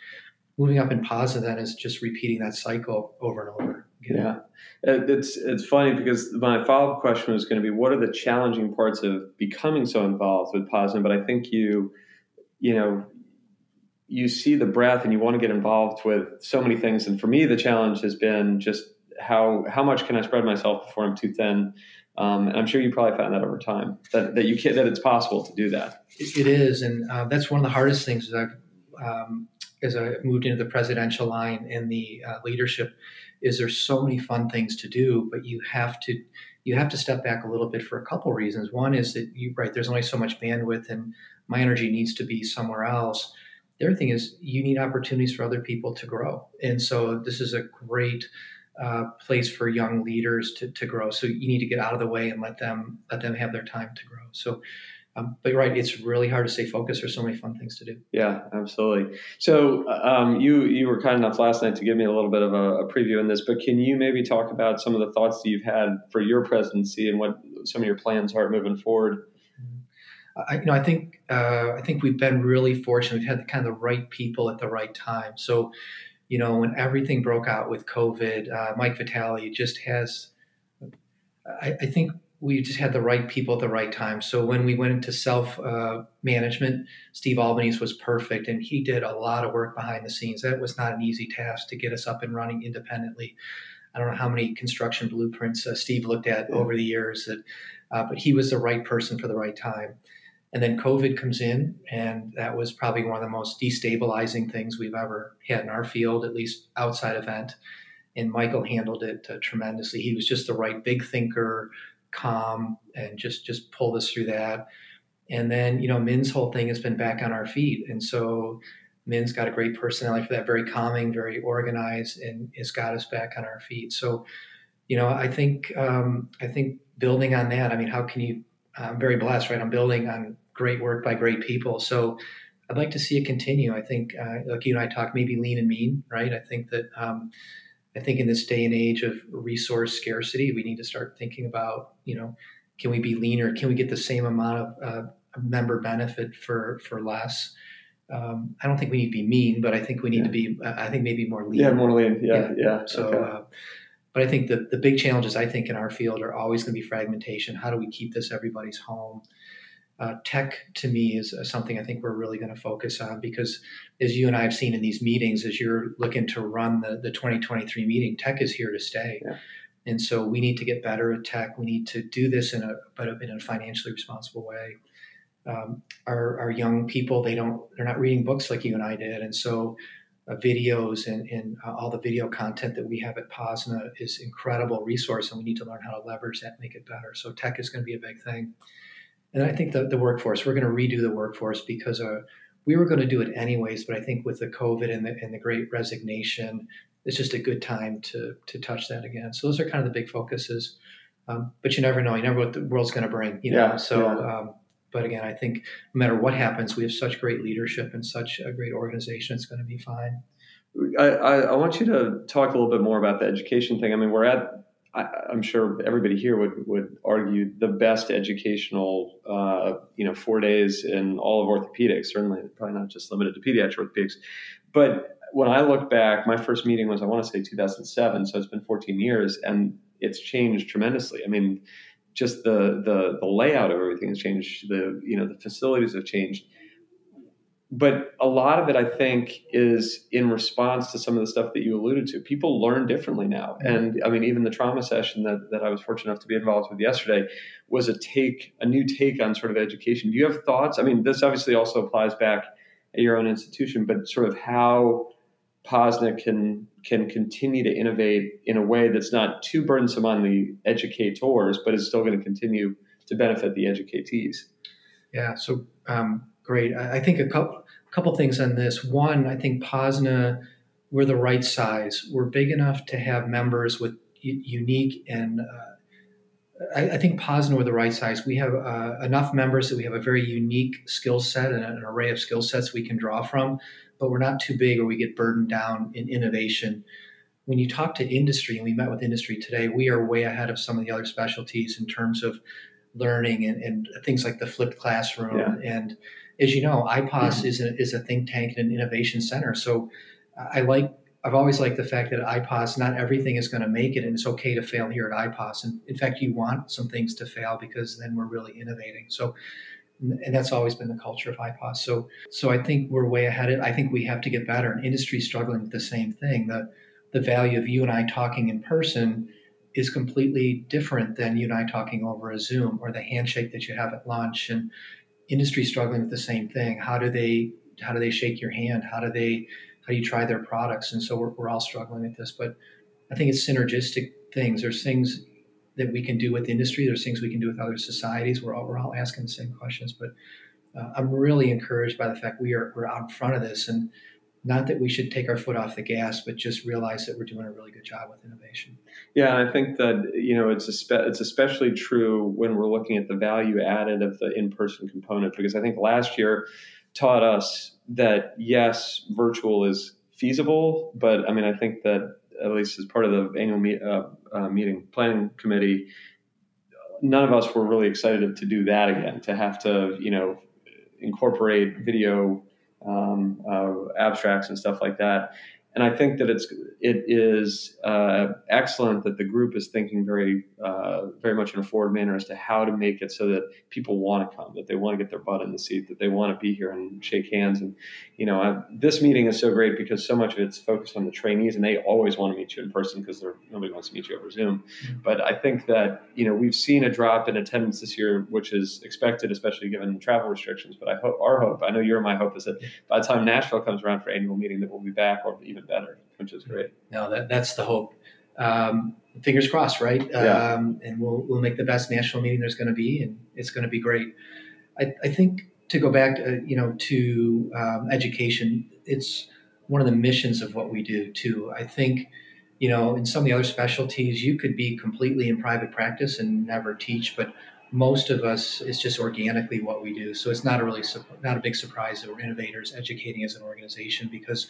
moving up in POSNA then is just repeating that cycle over and over. Yeah, it's it's funny because my follow up question was going to be, what are the challenging parts of becoming so involved with POSNA? But I think you, you know, you see the breadth and you want to get involved with so many things. And for me, the challenge has been just how how much can I spread myself before I'm too thin. Um, and I'm sure you probably found that over time that, that you can, that it's possible to do that. it is, and uh, that's one of the hardest things. Is I've um, as I moved into the presidential line and the uh, leadership is there's so many fun things to do, but you have to you have to step back a little bit for a couple reasons. One is that you right there's only so much bandwidth, and my energy needs to be somewhere else. The other thing is you need opportunities for other people to grow, and so this is a great uh, place for young leaders to, to grow. So you need to get out of the way and let them let them have their time to grow. So um, but you're right, it's really hard to stay focused. There's so many fun things to do. Yeah, absolutely. So um, you you were kind enough last night to give me a little bit of a, a, preview in this, but can you maybe talk about some of the thoughts that you've had for your presidency and what some of your plans are moving forward? I, you know, I think uh, I think we've been really fortunate. We've had kind of the right people at the right time. So, you know, when everything broke out with COVID, uh, Mike Vitale just has. I, I think we just had the right people at the right time. So when we went into self uh, management, Steve Albanese was perfect, and he did a lot of work behind the scenes. That was not an easy task to get us up and running independently. I don't know how many construction blueprints uh, Steve looked at yeah. over the years, that, uh, but he was the right person for the right time. And then COVID comes in, and that was probably one of the most destabilizing things we've ever had in our field, at least outside event. And Michael handled it uh, tremendously. He was just the right big thinker, calm and just just pull us through that. And then you know Min's whole thing has been back on our feet, and so Min's got a great personality for that, very calming, very organized, and it's got us back on our feet. So you know I think um, I think building on that. I mean, how can you? I'm very blessed, right? I'm building on great work by great people. So I'd like to see it continue. I think, uh, like you and I talk, maybe lean and mean, right? I think that um, I think in this day and age of resource scarcity, we need to start thinking about, you know, can we be leaner? Can we get the same amount of uh, member benefit for for less? Um, I don't think we need to be mean, but I think we need yeah. to be. Uh, I think maybe more lean. Yeah, more lean. Yeah, yeah. yeah. So, okay. uh, but I think the the big challenges I think in our field are always going to be fragmentation. How do we keep this everybody's home? uh, tech to me is uh, something I think we're really going to focus on because, as you and I have seen in these meetings, as you're looking to run the, the 2023 meeting, tech is here to stay. Yeah. And so we need to get better at tech. We need to do this in a but in a financially responsible way. Um, our, our young people they don't they're not reading books like you and I did, and so uh, videos and, and uh, all the video content that we have at POSNA is incredible resource, and we need to learn how to leverage that, and make it better. So tech is going to be a big thing. And I think the, the workforce, we're going to redo the workforce because uh, we were going to do it anyways, but I think with the COVID and the, and the great resignation, it's just a good time to, to touch that again. So those are kind of the big focuses. Um, but you never know. You never know what the world's going to bring, you know? Yeah, so, yeah. Um, but again, I think no matter what happens, we have such great leadership and such a great organization. It's going to be fine. I, I, I want you to talk a little bit more about the education thing. I mean, we're at I, am sure everybody here would, would argue the best educational, uh, you know, four days in all of orthopedics. Certainly, probably not just limited to pediatric orthopedics. But when I look back, my first meeting was I want to say 2007, so it's been 14 years, and it's changed tremendously. I mean, just the the the layout of everything has changed. The you know the facilities have changed but a lot of it, I think, is in response to some of the stuff that you alluded to. People learn differently now. Mm-hmm. And I mean, even the trauma session that, that I was fortunate enough to be involved with yesterday was a take, a new take on sort of education. Do you have thoughts? I mean, this obviously also applies back at your own institution, but sort of how POSNA can can continue to innovate in a way that's not too burdensome on the educators, but is still going to continue to benefit the educatees. Yeah. So um, great. I, I think a couple couple things on this. One, I think POSNA, we're the right size. We're big enough to have members with unique and uh, I, I, think POSNA we're the right size. We have uh, enough members that we have a very unique skill set and an array of skill sets we can draw from, but we're not too big or we get burdened down in innovation. When you talk to industry, and we met with industry today, we are way ahead of some of the other specialties in terms of learning and, and things like the flipped classroom yeah. and as you know, IPOS mm-hmm. is a, is a think tank and an innovation center. So I like I've always liked the fact that IPOS, not everything is going to make it, and it's okay to fail here at IPOS. And in fact, you want some things to fail because then we're really innovating. So, and that's always been the culture of IPOS. So, so I think we're way ahead. Of, I think we have to get better. And industry struggling with the same thing. The the value of you and I talking in person is completely different than you and I talking over a Zoom or the handshake that you have at lunch. And industry struggling with the same thing. How do they how do they shake your hand? How do they how do you try their products? And so we're, we're all struggling with this, but I think it's synergistic things. There's things that we can do with industry. There's things we can do with other societies. We're all, we're all asking the same questions, but uh, I'm really encouraged by the fact we are we're out in front of this, and not that we should take our foot off the gas, but just realize that we're doing a really good job with innovation. Yeah, I think that you know it's it's especially true when we're looking at the value added of the in-person component because I think last year taught us that yes, virtual is feasible, but I mean I think that at least as part of the annual meet, uh, uh, meeting planning committee, none of us were really excited to do that again. To have to you know incorporate video um, uh, abstracts and stuff like that and I think that it's it is uh, excellent that the group is thinking very uh, very much in a forward manner as to how to make it so that people want to come, that they want to get their butt in the seat, that they want to be here and shake hands. And you know, I, this meeting is so great because so much of it's focused on the trainees, and they always want to meet you in person because nobody wants to meet you over Zoom. Mm-hmm. But I think that you know we've seen a drop in attendance this year, which is expected, especially given travel restrictions. But I hope our hope, I know you're my hope, is that by the time Nashville comes around for annual meeting, that we'll be back or even even better, which is great. No, that, that's the hope. Um, fingers crossed, right? Yeah. Um, and we'll, we'll make the best national meeting there's going to be, and it's going to be great. I, I think to go back, to, uh, you know, to um, education, it's one of the missions of what we do too. I think, you know, in some of the other specialties, you could be completely in private practice and never teach, but most of us it's just organically what we do so it's not a really not a big surprise that we're innovators educating as an organization because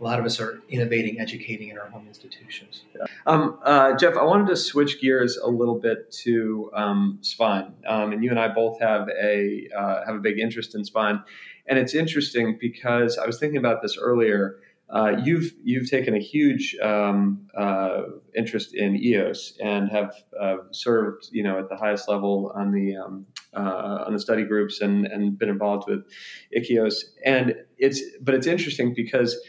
a lot of us are innovating, educating in our home institutions. Um, uh, Jeff, I wanted to switch gears a little bit to um, spine, um, and you and I both have a uh, have a big interest in spine, and it's interesting because I was thinking about this earlier. Uh, you've you've taken a huge um, uh, interest in EOS and have uh, served, you know, at the highest level on the um, uh, on the study groups and and been involved with ICEOS. And it's but it's interesting because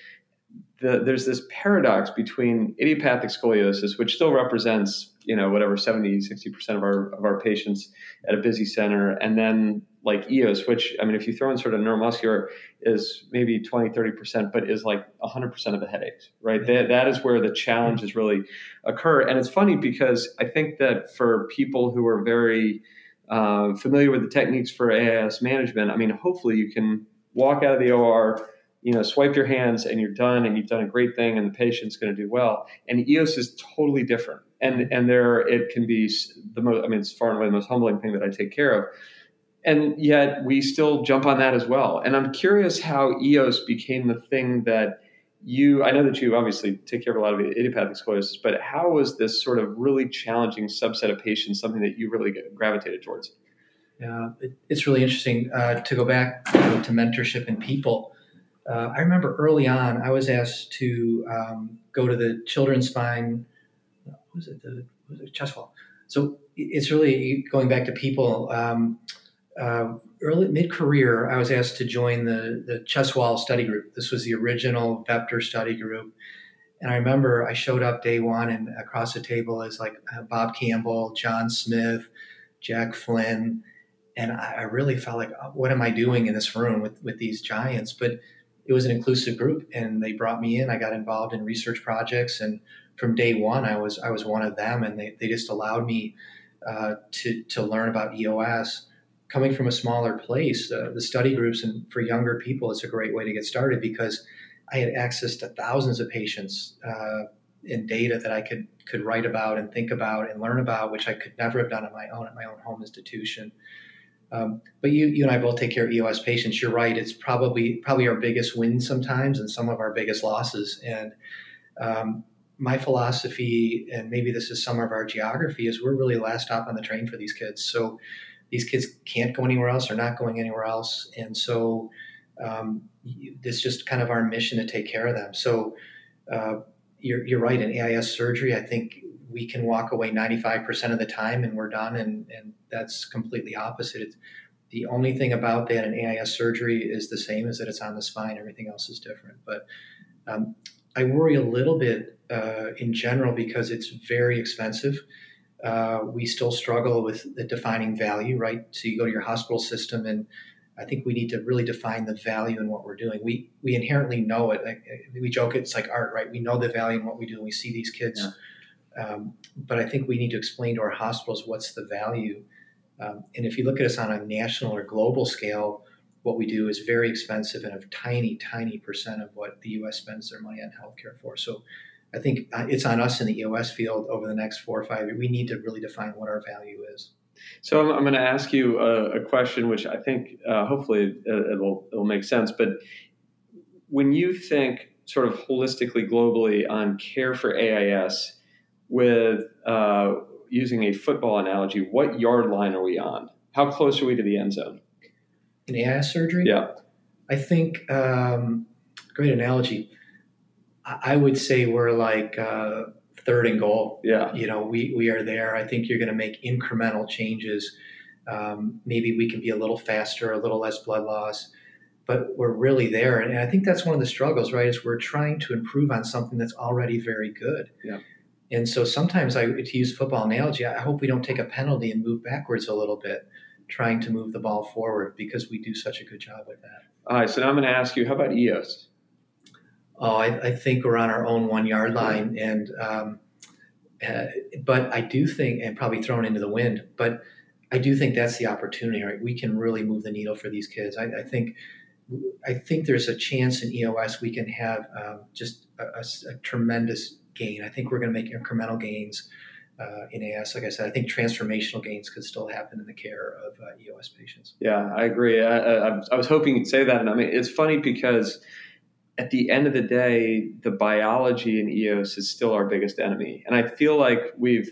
the, there's this paradox between idiopathic scoliosis, which still represents, you know, whatever 70, 60% of our, of our patients at a busy center, and then like EOS, which, I mean, if you throw in sort of neuromuscular, is maybe 20, 30%, but is like 100% of the headaches, right? That, that is where the challenges really occur. And it's funny because I think that for people who are very uh, familiar with the techniques for AIS management, I mean, hopefully you can walk out of the OR you know, swipe your hands and you're done and you've done a great thing and the patient's going to do well. And EOS is totally different. And, and there it can be the most, I mean, it's far and away the most humbling thing that I take care of. And yet we still jump on that as well. And I'm curious how EOS became the thing that you, I know that you obviously take care of a lot of idiopathic scoliosis, but how was this sort of really challenging subset of patients something that you really gravitated towards? Yeah, it, it's really interesting uh, to go back to mentorship in people uh, I remember early on, I was asked to um, go to the children's spine. What was it? The was it? So it's really going back to people. Um, uh, early mid career, I was asked to join the the chest wall study group. This was the original VEPTR study group, and I remember I showed up day one, and across the table is like uh, Bob Campbell, John Smith, Jack Flynn, and I, I really felt like, what am I doing in this room with with these giants? But it was an inclusive group and they brought me in. I got involved in research projects and from day one I was I was one of them and they, they just allowed me uh, to, to learn about EOS. Coming from a smaller place, uh, the study groups and for younger people, it's a great way to get started because I had access to thousands of patients uh, and data that I could could write about and think about and learn about, which I could never have done on my own at my own home institution. Um, but you, you and I both take care of EOS patients. You're right; it's probably probably our biggest win sometimes, and some of our biggest losses. And um, my philosophy, and maybe this is some of our geography, is we're really last stop on the train for these kids. So these kids can't go anywhere else; they're not going anywhere else, and so um, it's just kind of our mission to take care of them. So uh, you're, you're right. In AIS surgery, I think we can walk away 95% of the time and we're done. And, and that's completely opposite. It's, the only thing about that in AIS surgery is the same as that it's on the spine. Everything else is different. But um, I worry a little bit uh, in general because it's very expensive. Uh, we still struggle with the defining value, right? So you go to your hospital system and I think we need to really define the value in what we're doing. We we inherently know it. Like, we joke it's like art, right? We know the value in what we do, and we see these kids. Yeah. Um, but I think we need to explain to our hospitals what's the value. Um, and if you look at us on a national or global scale, what we do is very expensive and a tiny, tiny percent of what the U.S. spends their money on healthcare for. So I think uh, it's on us in the EOS field over the next four or five years. We need to really define what our value is. So I'm, I'm going to ask you a, a, question, which I think uh, hopefully it'll it'll make sense. But when you think sort of holistically, globally on care for AIS, with uh, using a football analogy, what yard line are we on? How close are we to the end zone? In AIS surgery? Yeah. I think um, great analogy. I would say we're like uh, third and goal. Yeah. You know, we, we are there. I think you're going to make incremental changes. Um, maybe we can be a little faster, a little less blood loss, but we're really there. And I think that's one of the struggles, right? Is we're trying to improve on something that's already very good. Yeah. And so sometimes I, to use football analogy, I hope we don't take a penalty and move backwards a little bit, trying to move the ball forward because we do such a good job with that. All right. So now I'm going to ask you, how about EOS? Oh, I, I, think we're on our own one yard line, and um, uh, but I do think, and probably thrown into the wind, but I do think that's the opportunity. Right, we can really move the needle for these kids. I, I think, I think there's a chance in EOS we can have um, just a, a, a, tremendous gain. I think we're going to make incremental gains. Uh, in AS, like I said, I think transformational gains could still happen in the care of uh, EOS patients. Yeah, I agree. I, I, I was hoping you'd say that, and I mean, it's funny because at the end of the day, the biology in EOS is still our biggest enemy. And I feel like we've,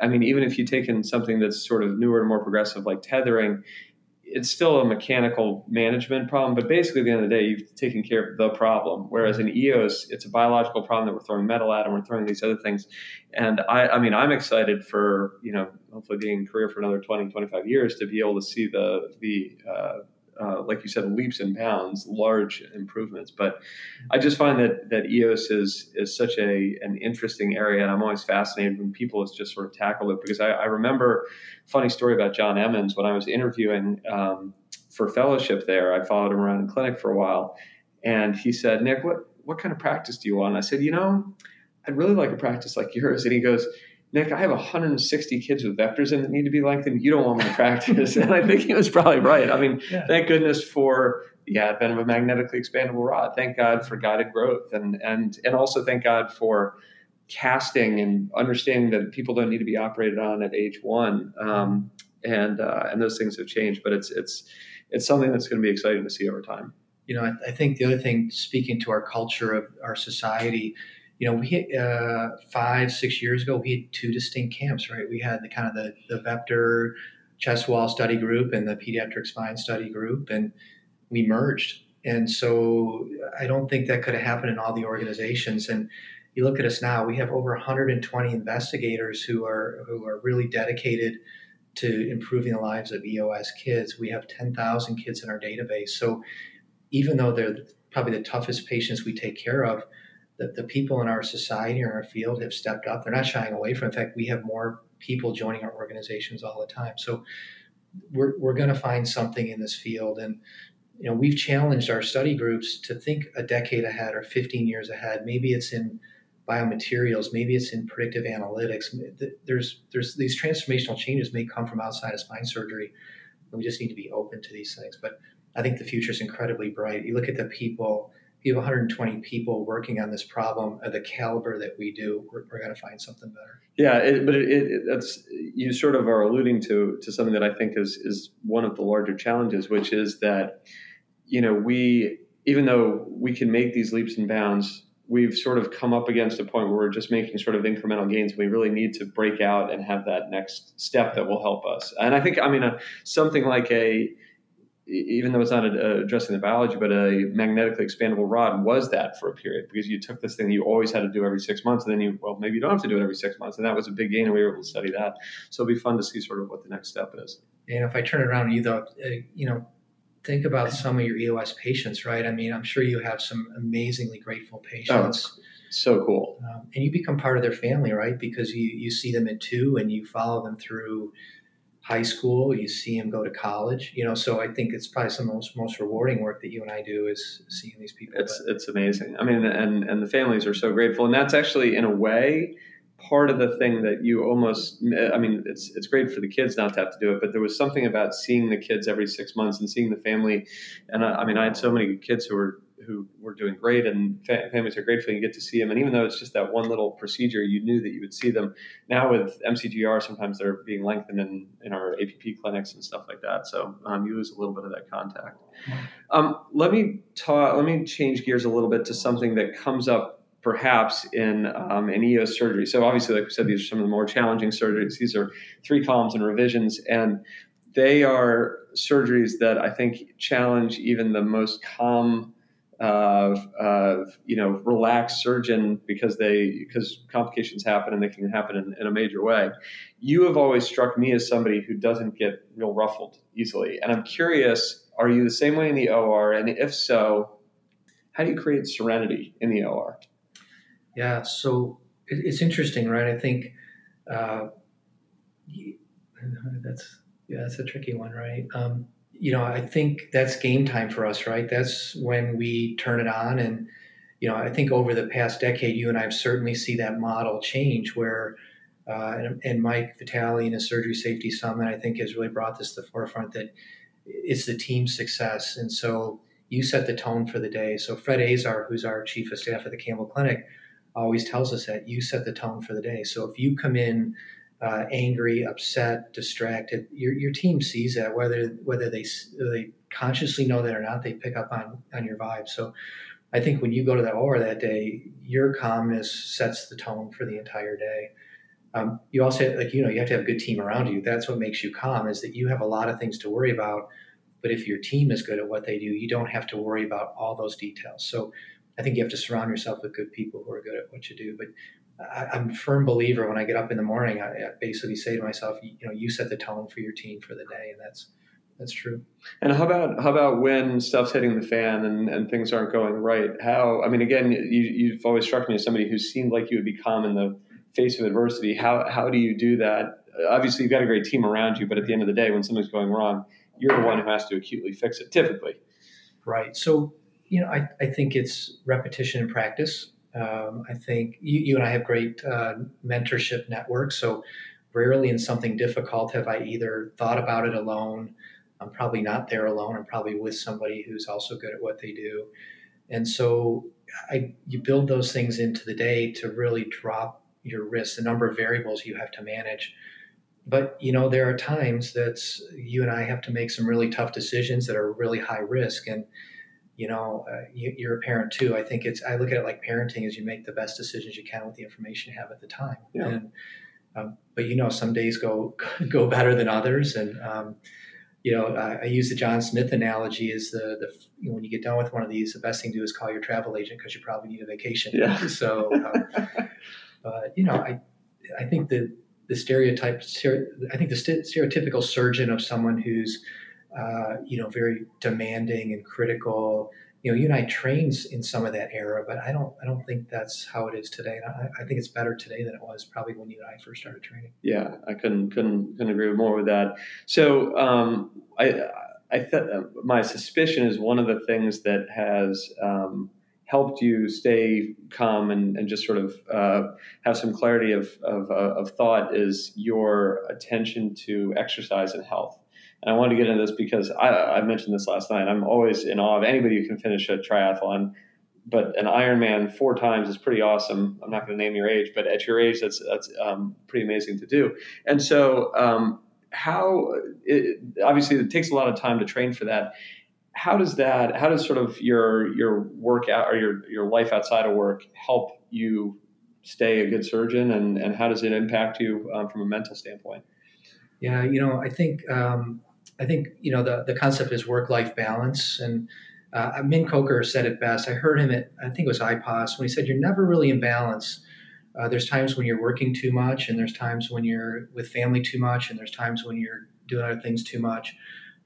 I mean, even if you take in something that's sort of newer and more progressive like tethering, it's still a mechanical management problem. But basically, at the end of the day, you've taken care of the problem. Whereas in EOS, it's a biological problem that we're throwing metal at and we're throwing these other things. And I, I mean, I'm excited for, you know, hopefully being in career for another 20, 25 years to be able to see the, the, uh, uh, like you said, leaps and bounds, large improvements. But I just find that that EOS is is such a an interesting area, and I'm always fascinated when people just sort of tackle it because I, I remember funny story about John Emans when I was interviewing um, for fellowship there. I followed him around in clinic for a while, and he said, "Nick, what what kind of practice do you want?" And I said, "You know, I'd really like a practice like yours." And he goes Nick, I have 160 kids with VEPTRs in that need to be lengthened. You don't want me to practice. [laughs] and I think he was probably right. I mean, yeah. thank goodness for the advent of a magnetically expandable rod. Thank God for guided growth. And, and, and also thank God for casting and understanding that people don't need to be operated on at age one. Um, and, uh, and those things have changed, but it's, it's, it's something that's going to be exciting to see over time. You know, I, I think the other thing, speaking to our culture of our society, you know, we hit uh, five, six years ago, we had two distinct camps, right? We had the kind of the, the VEPTR chest wall study group and the pediatric spine study group, and we merged. And so I don't think that could have happened in all the organizations. And you look at us now, we have over 120 investigators who are who are really dedicated to improving the lives of EOS kids. We have 10,000 kids in our database. So even though they're probably the toughest patients we take care of, the, the people in our society or our field have stepped up. They're not shying away from. In fact, we have more people joining our organizations all the time. So we're we're going to find something in this field, and you know we've challenged our study groups to think a decade ahead or 15 years ahead. Maybe it's in biomaterials, maybe it's in predictive analytics. There's there's these transformational changes may come from outside of spine surgery. And we just need to be open to these things. But I think the future is incredibly bright. You look at the people you have 120 people working on this problem of the caliber that we do, we're, we're going to find something better. Yeah, it, but it, it, you sort of are alluding to to something that I think is is one of the larger challenges, which is that you know we even though we can make these leaps and bounds, we've sort of come up against a point where we're just making sort of incremental gains. We really need to break out and have that next step that will help us. And I think I mean a, something like a even though it's not a, addressing the biology, but a magnetically expandable rod was that for a period because you took this thing you always had to do every six months, and then you, well, maybe you don't have to do it every six months, and that was a big gain, and we were able to study that. So it'll be fun to see sort of what the next step is. And if I turn it around you, though, uh, you know, think about some of your EOS patients, right? I mean, I'm sure you have some amazingly grateful patients. Oh, so cool. Um, and you become part of their family, right? Because you, you see them at two and you follow them through high school, you see them go to college, you know, so I think it's probably some of the most, most rewarding work that you and I do is seeing these people. It's, it's amazing. I mean, and, and the families are so grateful. And that's actually in a way, part of the thing that you almost i mean it's it's great for the kids not to have to do it but there was something about seeing the kids every six months and seeing the family and i, I mean i had so many kids who were who were doing great and fa- families are grateful you get to see them. And even though it's just that one little procedure you knew that you would see them. Now with MCGR sometimes they're being lengthened in, in our app clinics and stuff like that. So um, you lose a little bit of that contact. Um, let me talk let me change gears a little bit to something that comes up perhaps in um, an EOS surgery. So obviously, like we said, these are some of the more challenging surgeries. These are three columns and revisions, and they are surgeries that I think challenge even the most calm, uh, you know, relaxed surgeon because they because complications happen and they can happen in, in a major way. You have always struck me as somebody who doesn't get real ruffled easily, and I'm curious: Are you the same way in the OR? And if so, how do you create serenity in the OR? Yeah, so it, it's interesting, right? I think uh, that's yeah, that's a tricky one, right? Um, you know, I think that's game time for us, right? That's when we turn it on, and you know, I think over the past decade, you and I have certainly see that model change where. Uh, and, and, Mike Vitale in his Surgery Safety Summit, I think, has really brought this to the forefront that it's the team success. And so you set the tone for the day. So Fred Azar, who's our chief of staff at the Campbell Clinic, always tells us that you set the tone for the day. So if you come in uh, angry, upset, distracted, your, your team sees that whether whether they they consciously know that or not, they pick up on on your vibe. So I think when you go to that OR that day, your calmness sets the tone for the entire day. Um, you also like you know you have to have a good team around you. That's what makes you calm is that you have a lot of things to worry about. But if your team is good at what they do, you don't have to worry about all those details. So I think you have to surround yourself with good people who are good at what you do. But I, am a firm believer when I get up in the morning, I, I, basically say to myself, you, you know, you set the tone for your team for the day, and that's that's true. And how about how about when stuff's hitting the fan and, and things aren't going right? How I mean, again, you, you've always struck me as somebody who seemed like you would be calm in the face of adversity. How how do you do that? Obviously, you've got a great team around you, but at the end of the day, when something's going wrong, you're the one who has to acutely fix it. Typically, right. So you know, I, I think it's repetition and practice. Um, I think you, you, and I have great uh, mentorship networks. So rarely in something difficult have I either thought about it alone. I'm probably not there alone. I'm probably with somebody who's also good at what they do. And so I, you build those things into the day to really drop your risk, the number of variables you have to manage. But you know, there are times that you and I have to make some really tough decisions that are really high risk, and you know, uh, you, are a parent too. I think it's, I look at it like parenting is you make the best decisions you can with the information you have at the time. Yeah. And, um, but you know, some days go, [laughs] go better than others. And, um, you know, I, I, use the John Smith analogy is the, the, you know, when you get done with one of these, the best thing to do is call your travel agent because you probably need a vacation. Yeah. [laughs] So, um, but you know, I, I think the the stereotype, I think the stereotypical surgeon of someone who's, uh, you know, very demanding and critical. You know, you and I trained in some of that era, but I don't, I don't think that's how it is today. And I, I think it's better today than it was probably when you and I first started training. Yeah, I couldn't, couldn't, couldn't agree more with that. So, um, I, I th- my suspicion is one of the things that has um, helped you stay calm and, and just sort of uh, have some clarity of, of, uh, of, thought is your attention to exercise and health. And I wanted to get into this because I, I mentioned this last night. I'm always in awe of anybody who can finish a triathlon but an Ironman four times is pretty awesome. I'm not going to name your age, but at your age, that's that's um, pretty amazing to do. And so, um, how it, obviously it takes a lot of time to train for that. How does that? How does sort of your your workout or your your life outside of work help you stay a good surgeon, and and how does it impact you um, from a mental standpoint? Yeah, you know, I think um, I think you know the the concept is work life balance, and uh, Min Kocher said it best. I heard him at I think it was IPOS when he said you're never really in balance. Uh, there's times when you're working too much, and there's times when you're with family too much, and there's times when you're doing other things too much.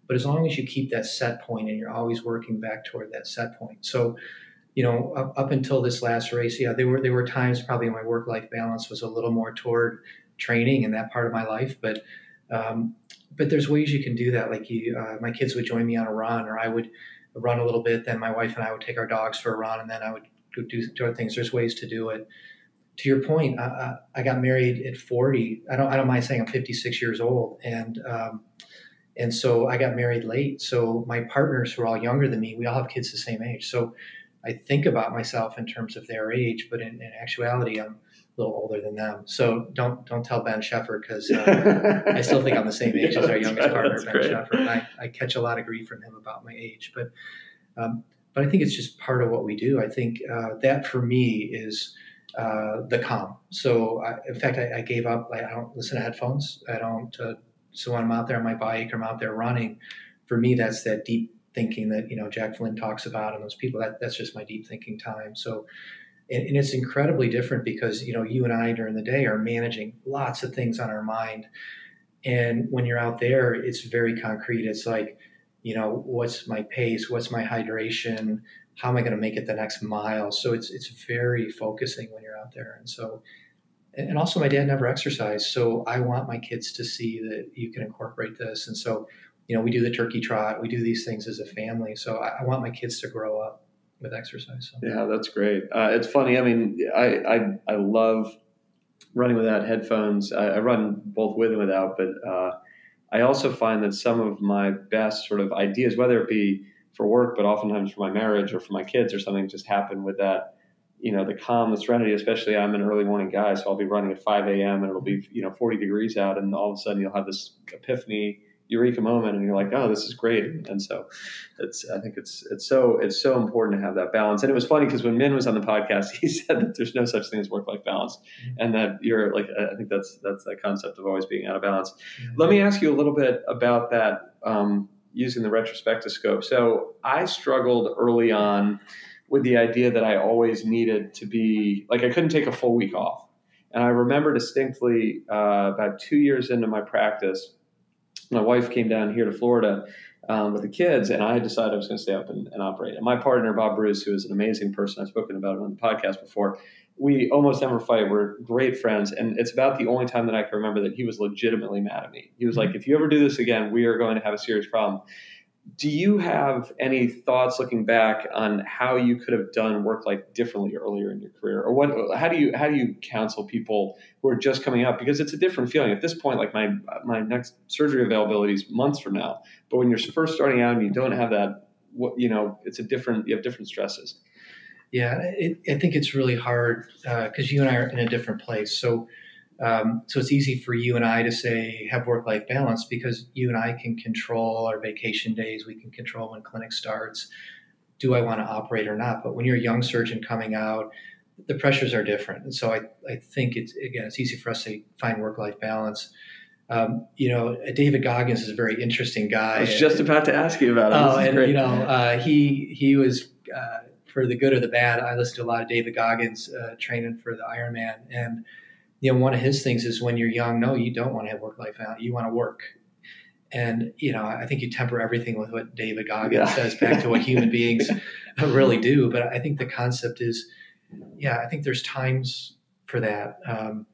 But as long as you keep that set point and you're always working back toward that set point. So, you know, up, up until this last race, yeah, there were there were times probably my work life balance was a little more toward training and that part of my life, but Um, but there's ways you can do that. Like you, uh, my kids would join me on a run, or I would run a little bit. Then my wife and I would take our dogs for a run, and then I would do, do other things. There's ways to do it. To your point, I, I got married at 40. I don't, I don't mind saying I'm 56 years old, and um, and so I got married late. So my partners who are all younger than me, we all have kids the same age. So I think about myself in terms of their age, but in, in actuality, I'm a little older than them. So don't don't tell Ben Sheffer because uh, [laughs] I still think I'm the same age yeah, as our youngest partner, Ben great. Sheffer. I, I catch a lot of grief from him about my age, but um, but I think it's just part of what we do. I think uh, that for me is uh, the calm. So I, in fact, I, I, gave up. I don't listen to headphones. I don't. Uh, so when I'm out there on my bike or I'm out there running, for me that's that deep thinking that you know Jack Flynn talks about and those people. That that's just my deep thinking time. So and, and, it's incredibly different because you know you and I during the day are managing lots of things on our mind, and when you're out there, it's very concrete. It's like, you know, what's my pace? What's my hydration? How am I going to make it the next mile? So it's it's very focusing when you're out there, and so. And also, my dad never exercised, so I want my kids to see that you can incorporate this. And so, you know, we do the turkey trot, we do these things as a family. So I, I want my kids to grow up with exercise. So. Yeah, that's great. Uh, it's funny. I mean, I, I, I love running without headphones. I, I, run both with and without, but uh, I also find that some of my best sort of ideas, whether it be for work, but oftentimes for my marriage or for my kids or something, just happen with that. You know, the calm, the serenity. Especially, I'm an early morning guy, so I'll be running at 5 a.m. and it'll be you know 40 degrees out, and all of a sudden you'll have this epiphany eureka moment and you're like oh this is great. And so it's i think it's it's so it's so important to have that balance. And it was funny because when min was on the podcast [laughs] he said that there's no such thing as work life balance mm-hmm. and that you're like i think that's that's that concept of always being out of balance. Mm-hmm. let me ask you a little bit about that um, using the retrospectoscope. So i struggled early on with the idea that i always needed to be like i couldn't take a full week off. And i remember distinctly uh, about two years into my practice my wife came down here to Florida um, with the kids, and I decided I was going to stay up and, and, operate. And my partner, Bob Bruce, who is an amazing person, I've spoken about him on the podcast before, we almost never fight. We're great friends. And it's about the only time that I can remember that he was legitimately mad at me. He was like, mm-hmm. if you ever do this again, we are going to have a serious problem do you have any thoughts looking back on how you could have done work life differently earlier in your career? Or what how do you how do you counsel people who are just coming up? Because it's a different feeling. At this point like my my next surgery availability is months from now. But when you're first starting out and you don't have that what you know it's a different you have different stresses. Yeah it, i think it's really hard because uh, you and i are in a different place. So um, so it's easy for you and I to say have work life balance because you and I can control our vacation days. We can control when clinic starts. Do I want to operate or not? But when you're a young surgeon coming out, the pressures are different. And so I, I think it's again it's easy for us to find work life balance. Um, you know, David Goggins is a very interesting guy. I was just about to ask you about him. Oh, and great. you know, uh, he he was uh, for the good or the bad. I listened to a lot of David Goggins uh, training for the Ironman, and you know, one of his things is when you're young, no, you don't want to have work life balance. You want to work. And, you know, I think you temper everything with what David Goggins yeah. says back to what human [laughs] beings really do. But I think the concept is, yeah, I think there's times for that. Um,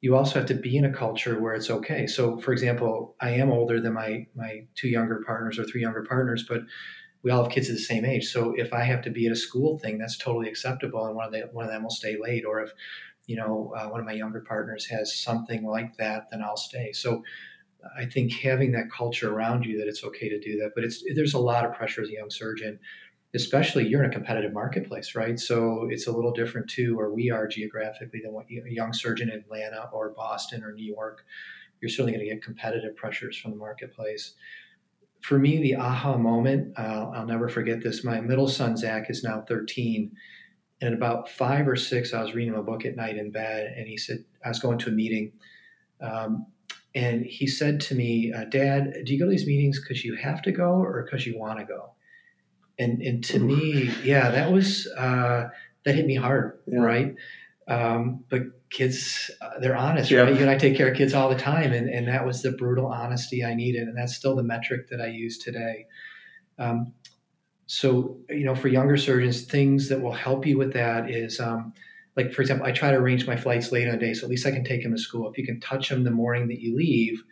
you also have to be in a culture where it's okay. So, for example, I am older than my my two younger partners or three younger partners, but we all have kids of the same age. So, if I have to be at a school thing, that's totally acceptable, and one of the, one of them will stay late. Or if you know, uh, one of my younger partners has something like that, then I'll stay. So I think having that culture around you that it's okay to do that, but it's there's a lot of pressure as a young surgeon, especially you're in a competitive marketplace, right? So it's a little different too, where we are geographically than what a young surgeon in Atlanta or Boston or New York. You're certainly going to get competitive pressures from the marketplace. For me, the aha moment, uh, I'll never forget this. My middle son Zach is now 13 and about five or six, I was reading a book at night in bed, and he said, I was going to a meeting. Um, and he said to me, uh, Dad, do you go to these meetings because you have to go or because you want to go? And, and to me, yeah, that was, uh, that hit me hard, yeah. right? Um, but kids, uh, they're honest, yeah. right? You and I take care of kids all the time. And, and that was the brutal honesty I needed. And that's still the metric that I use today. Um, so you know for younger surgeons things that will help you with that is um, like for example i try to arrange my flights late on the day so at least i can take him to school if you can touch him the morning that you leave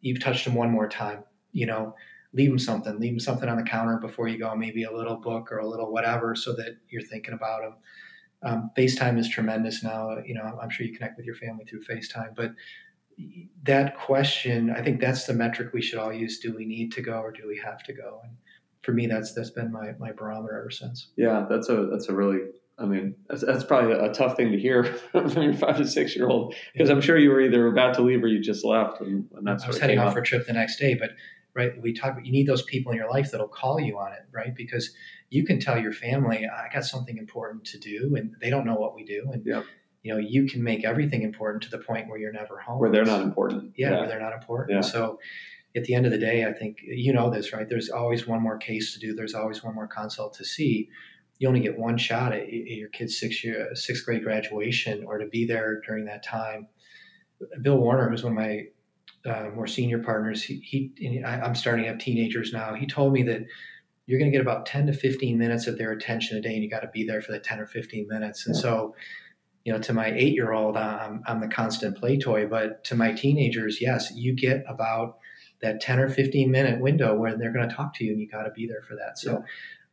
you've touched them one more time. You know, leave them something, leave them something on the counter before you go, maybe a little book or a little whatever, so that you're thinking about them. Um, FaceTime is tremendous now. You know, I'm sure you connect with your family through FaceTime, but that question, I think that's the metric we should all use. Do we need to go or do we have to go? And for me, that's that's been my my barometer ever since. Yeah, that's a that's a really I mean, that's, that's probably a, tough thing to hear [laughs] from your five to six year old because I'm sure you were either about to leave or you just left, and, and that's. I was heading off for a trip the next day, but right, we talk. You need those people in your life that'll call you on it, right? Because you can tell your family, "I got something important to do," and they don't know what we do, and yep. you know, you can make everything important to the point where you're never home, where they're not important. Yeah, yeah. where they're not important. Yeah. So, at the end of the day, I think you know this, right? There's always one more case to do. There's always one more consult to see you only get one shot at, your kid's sixth year, sixth grade graduation, or to be there during that time. Bill Warner, who's one of my uh, more senior partners, he, he I, I'm starting to have teenagers now. He told me that you're going to get about 10 to 15 minutes of their attention a day, and you got to be there for the 10 or 15 minutes. And yeah. so, you know, to my eight year old, I'm, I'm the constant play toy, but to my teenagers, yes, you get about that 10 or 15 minute window where they're going to talk to you, and you got to be there for that. So, yeah.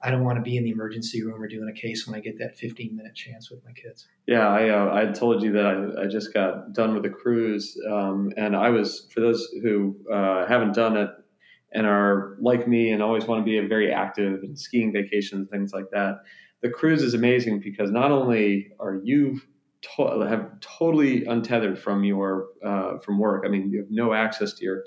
I don't want to be in the emergency room or doing a case when I get that 15 minute chance with my kids. Yeah, I uh, I told you that I, I just got done with a cruise, um, and I was for those who uh, haven't done it and are like me and always want to be very active and skiing vacations things like that. The cruise is amazing because not only are you to- have totally untethered from your uh, from work. I mean, you have no access to your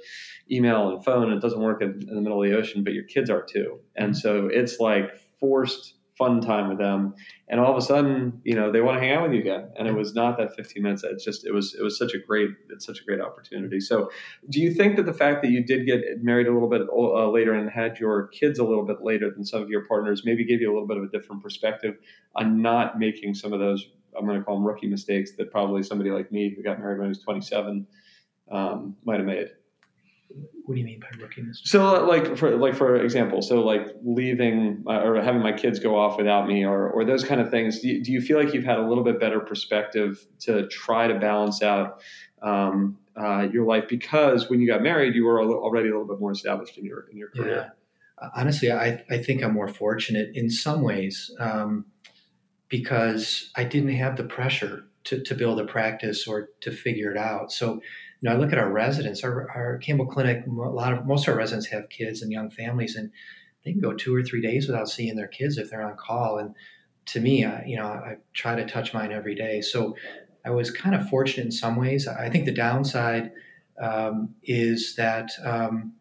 email and phone. It doesn't work in, in the middle of the ocean, but your kids are too, and so it's like forced fun time with them. And all of a sudden you know they want to hang out with you again. And it was not that 15 minutes. It's just it was it was such a great it's such a great opportunity. So do you think that the fact that you did get married a little bit uh, later and had your kids a little bit later than some of your partners maybe gave you a little bit of a different perspective on not making some of those I'm going to call them rookie mistakes that probably somebody like me who got married when I was 27 um, might have made. What do you mean by rookie mistakes? So, like for like for example, so like leaving uh, or having my kids go off without me, or or those kind of things. Do you, do you feel like you've had a little bit better perspective to try to balance out um, uh, your life because when you got married, you were already a little bit more established in your in your career? Yeah. Honestly, I I think I'm more fortunate in some ways. Um, because I didn't have the pressure to, to build a practice or to figure it out. So, you know, I look at our residents, our, our Campbell Clinic, a lot of, most of our residents have kids and young families, and they can go two or three days without seeing their kids if they're on call. And to me, I, you know, I try to touch mine every day. So I was kind of fortunate in some ways. I think the downside um, is that um,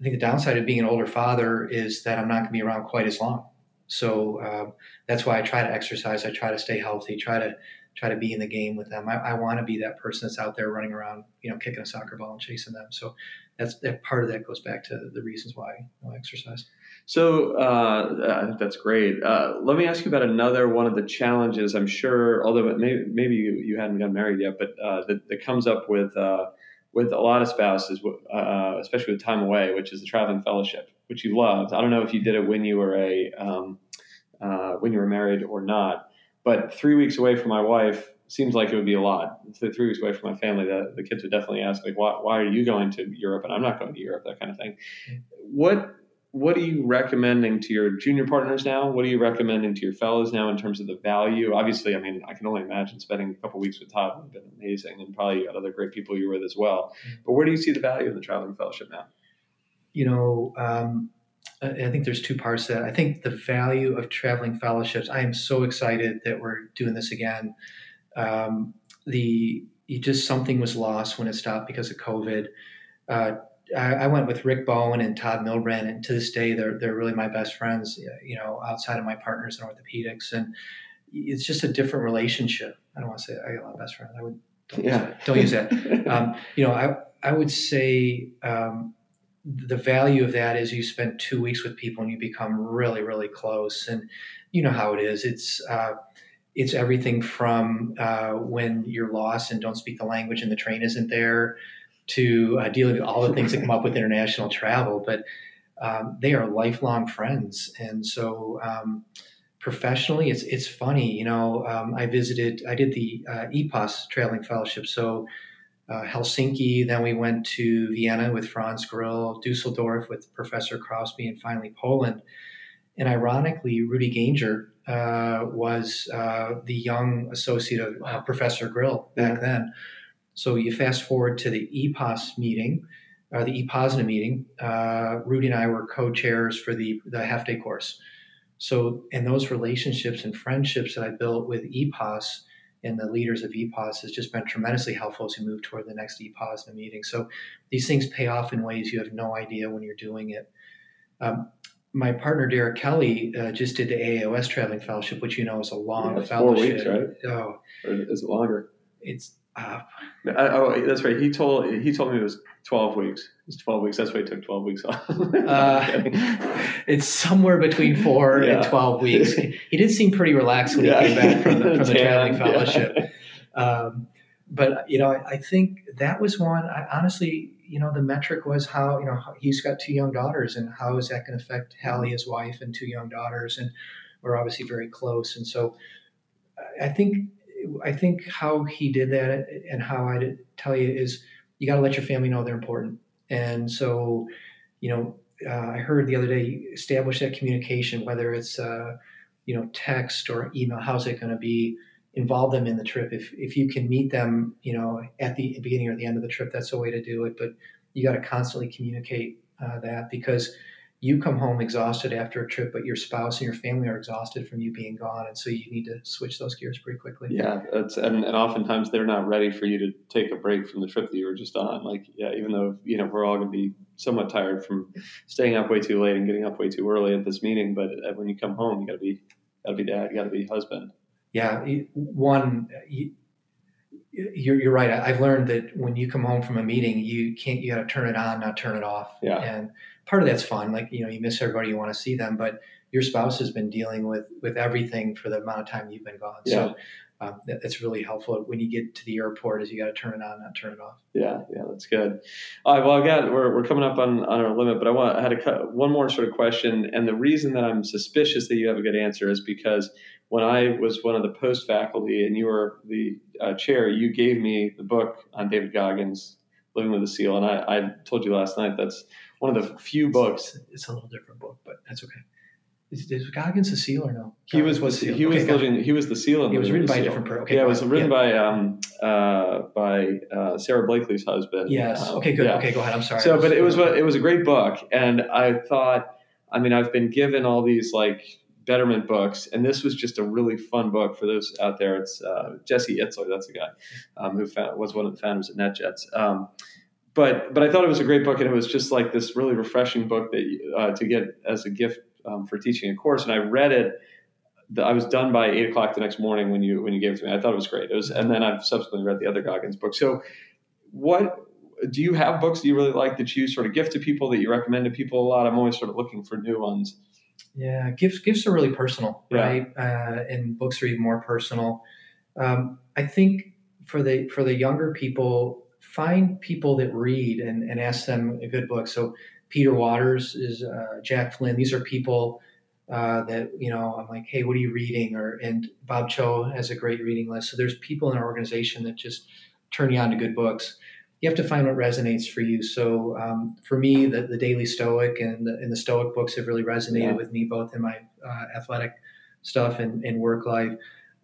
I think the downside of being an older father is that I'm not going to be around quite as long. So uh, that's why I try to exercise. I try to stay healthy. Try to try to be in the game with them. I, I want to be that person that's out there running around, you know, kicking a soccer ball and chasing them. So that's that part of that goes back to the reasons why I exercise. So uh, I think that's great. Uh, let me ask you about another one of the challenges. I'm sure, although maybe, maybe you, you hadn't gotten married yet, but uh, that, that, comes up with uh, with a lot of spouses, uh, especially with time away, which is the traveling fellowship which you loved. I don't know if you did it when you were a um, uh, when you were married or not, but three weeks away from my wife seems like it would be a lot. So three weeks away from my family, the, the kids would definitely ask like, why, why are you going to Europe and I'm not going to Europe? That kind of thing. What what are you recommending to your junior partners now? What are you recommending to your fellows now in terms of the value? Obviously, I mean, I can only imagine spending a couple weeks with Todd would have been amazing, and probably you got other great people you're with as well. But where do you see the value of the traveling fellowship now? you know, um, I think there's two parts to that. I think the value of traveling fellowships. I am so excited that we're doing this again. Um, the just something was lost when it stopped because of COVID. Uh, I, I, went with Rick Bowen and Todd Milbrandt, and to this day, they're they're really my best friends. You know, outside of my partners in orthopedics, and it's just a different relationship. I don't want to say I got a lot of best friends. I would don't yeah. use that. Don't use that. [laughs] Um, you know, I I would say um, the value of that is you spend two weeks with people and you become really, really close. And you know how it is. It's uh, it's everything from uh, when you're lost and don't speak the language and the train isn't there, to uh, dealing with all the things that come up with international travel. But um, they are lifelong friends, and so. Um, professionally, it's it's funny. You know, um, I visited, I did the uh, EPOS traveling fellowship. So uh, Helsinki. Then we went to Vienna with Franz Grill, Dusseldorf with Professor Crosby, and finally Poland. And ironically, Rudy Ganger uh, was uh, the young associate of uh, Professor Grill back then. So you fast forward to the EPOS meeting, or the EPOSNA meeting. Uh, Rudy and I were co-chairs for the the half day course. So, and those relationships and friendships that I built with EPOS and the leaders of EPOS has just been tremendously helpful as we move toward the next EPOS meeting. So these things pay off in ways you have no idea when you're doing it. Um, my partner Derek Kelly uh, just did the AAOS Traveling Fellowship, which you know is a long Yeah, it's four fellowship. weeks, right? Oh, Or is it longer? it's uh, oh, that's right. He told he told me it was twelve weeks. It was twelve weeks. That's why he took twelve weeks off. [laughs] Uh, it's somewhere between four and twelve weeks. [laughs] He did seem pretty relaxed when Yeah. he came back from the, from the [laughs] Traveling yeah. Fellowship. Um, but you know, I, I think that was one. I, honestly, you know, the metric was how you know he's got two young daughters, and how is that going to affect Hallie, his wife, and two young daughters, and we're obviously very close. And so, I think I think how he did that, and how I tell you is you got to let your family know they're important. And so, you know, uh, I heard the other day establish that communication, whether it's uh, you know text or email. How's it going to be? Involve them in the trip. If if you can meet them, you know, at the beginning or the end of the trip, that's a way to do it. But you got to constantly communicate uh, that because you come home exhausted after a trip, but your spouse and your family are exhausted from you being gone, and so you need to switch those gears pretty quickly. Yeah, it's, and, and oftentimes they're not ready for you to take a break from the trip that you were just on. Like, yeah, even though you know we're all going to be somewhat tired from staying up way too late and getting up way too early at this meeting, but uh, when you come home, you got to be got to be dad, you got to be husband. yeah one you, you're, you're right i've learned that when you come home from a meeting you can't you got to turn it on not turn it off Yeah. and part of that's fun like you know you miss everybody you want to see them but your spouse has been dealing with with everything for the amount of time you've been gone. So um, that, that's really helpful when you get to the airport is you got to turn it on not turn it off. Yeah, yeah, that's good. All right, well, I got we're, we're coming up on, on our limit, but I want I had a, one more sort of question, and the reason that I'm suspicious that you have a good answer is because when I was one of the post faculty and you were the uh, chair, you gave me the book on David Goggins, Living with a Seal, and I, I told you last night that's one of the few books. it's, a little different book but that's okay is, is goggins a seal or no He was the, he was Okay, living he was the seal. in it was written by a different person okay yeah, it was written Yeah. by um, uh, by uh, Sara Blakely's husband. yes Um, okay good yeah. okay go ahead i'm sorry So, but it was a- it was a great book, and I thought, I mean, I've been given all these like Betterment books, and this was just a really fun book for those out there. It's uh, Jesse Itzler, that's the guy um, who found, was one of the founders at NetJets. Um, but but I thought it was a great book, and it was just like this really refreshing book that uh, to get as a gift um, for teaching a course. And I read it. The, I was done by eight o'clock the next morning when you when you gave it to me. I thought it was great. It was, and then I've subsequently read the other Goggins book. So, what do you have books that you really like that you sort of gift to people that you recommend to people a lot? I'm always sort of looking for new ones. Yeah, gifts gifts are really personal, Yeah. right? Uh, and books are even more personal. Um, I think for the for the younger people, find people that read and, and ask them a good book. So Peter Waters is uh, Jack Flynn. These are people uh, that you know. I'm like, hey, what are you reading? Or and Bob Cho has a great reading list. So there's people in our organization that just turn you on to good books. You have to find what resonates for you. So um, for me, the, the Daily Stoic and the, and the Stoic books have really resonated Yeah. with me, both in my uh, athletic stuff and, and work life.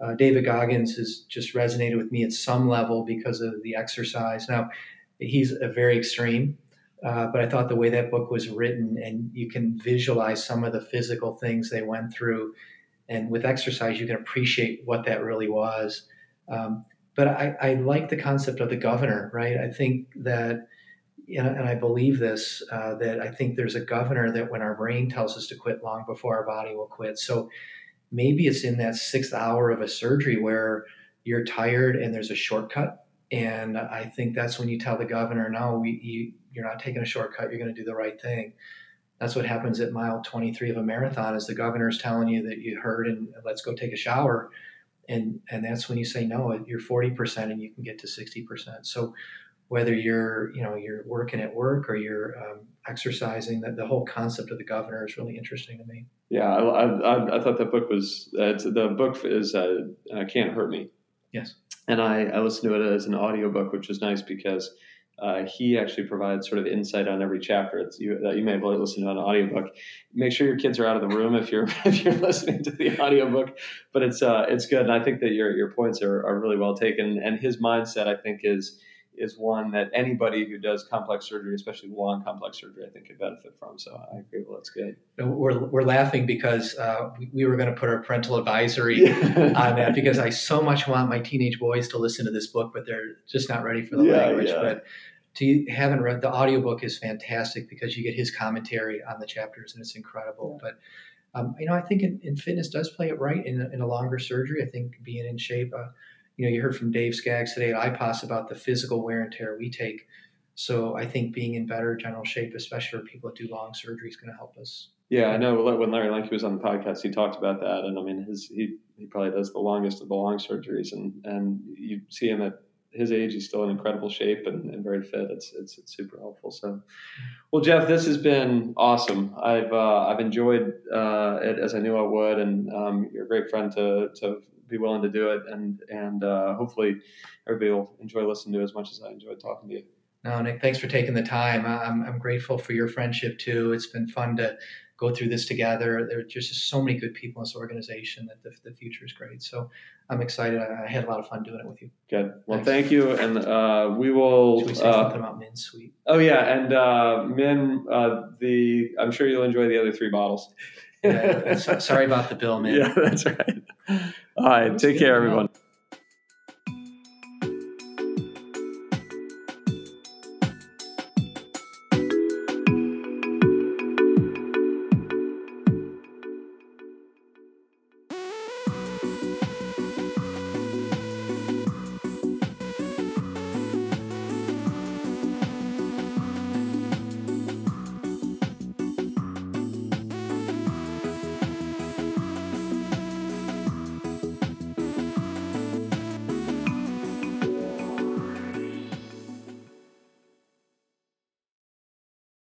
Uh, David Goggins has just resonated with me at some level because of the exercise. Now, he's a very extreme, uh, but I thought the way that book was written, and you can visualize some of the physical things they went through, and with exercise, you can appreciate what that really was. Um, but I, I like the concept of the governor, right? I think that, and I believe this, uh, that I think there's a governor that when our brain tells us to quit long before our body will quit. So maybe it's in that sixth hour of a surgery where you're tired and there's a shortcut. And I think that's when you tell the governor, no, we, you, you're not taking a shortcut. You're going to do the right thing. That's what happens at mile 23 of a marathon is the governor's telling you that you heard and let's go take a shower. And, and that's when you say, no, you're 40% and you can get to 60%. So whether you're, you know, you're working at work or you're um, exercising, that the whole concept of the governor is really interesting to me. Yeah, I, I, I- thought that book was uh, the book is uh, uh, can't hurt me. Yes. And I, I listened to it as an audiobook, which was nice because uh, he actually provides sort of insight on every chapter it's, you, that you may have listened to an audiobook. Make sure your kids are out of the room if you're [laughs] if you're listening to the audiobook. But it's uh, it's good, and I think that your your points are, are really well taken. And his mindset, I think, is is one that anybody who does complex surgery, especially long complex surgery, I think could benefit from. So I agree. Well, that's good. We're, we're laughing because uh, we, we, were going to put our parental advisory [laughs] on that because I so much want my teenage boys to listen to this book, but they're just not ready for the yeah, language. Yeah. But to haven't read the audiobook is fantastic because you get his commentary on the chapters and it's incredible. Yeah. But um, you know, I think in, in, fitness does play it right in a, in a longer surgery. I think being in shape. Uh, you know, you heard from Dave Skaggs today at IPOS about the physical wear and tear we take. So I think being in better general shape, especially for people that do long surgery, is going to help us. Yeah, I know. When Larry Lenke was on the podcast, he talked about that, and I mean, his he he probably does the longest of the long surgeries, and and you see him at his age, he's still in incredible shape and, and very fit. It's, it's, it's super helpful. So, well, Jeff, this has been awesome. I've uh, I've enjoyed uh, it as I knew I would, and um, you're a great friend to to be willing to do it, and and uh, hopefully everybody will enjoy listening to it as much as I enjoyed talking to you. No, Nick, thanks for taking the time. I'm, I'm grateful for your friendship too. It's been fun to go through this together. There are just so many good people in this organization that the, the future is great. So I'm excited. I had a lot of fun doing it with you. Good. Well, Thanks. thank you, and uh, we will. Should we say uh, something about Min Sweet? Oh yeah, and uh, Min, uh, the I'm sure you'll enjoy the other three bottles. Yeah, sorry about the bill, man. Yeah, [laughs] that's right. All right. Take care, everyone.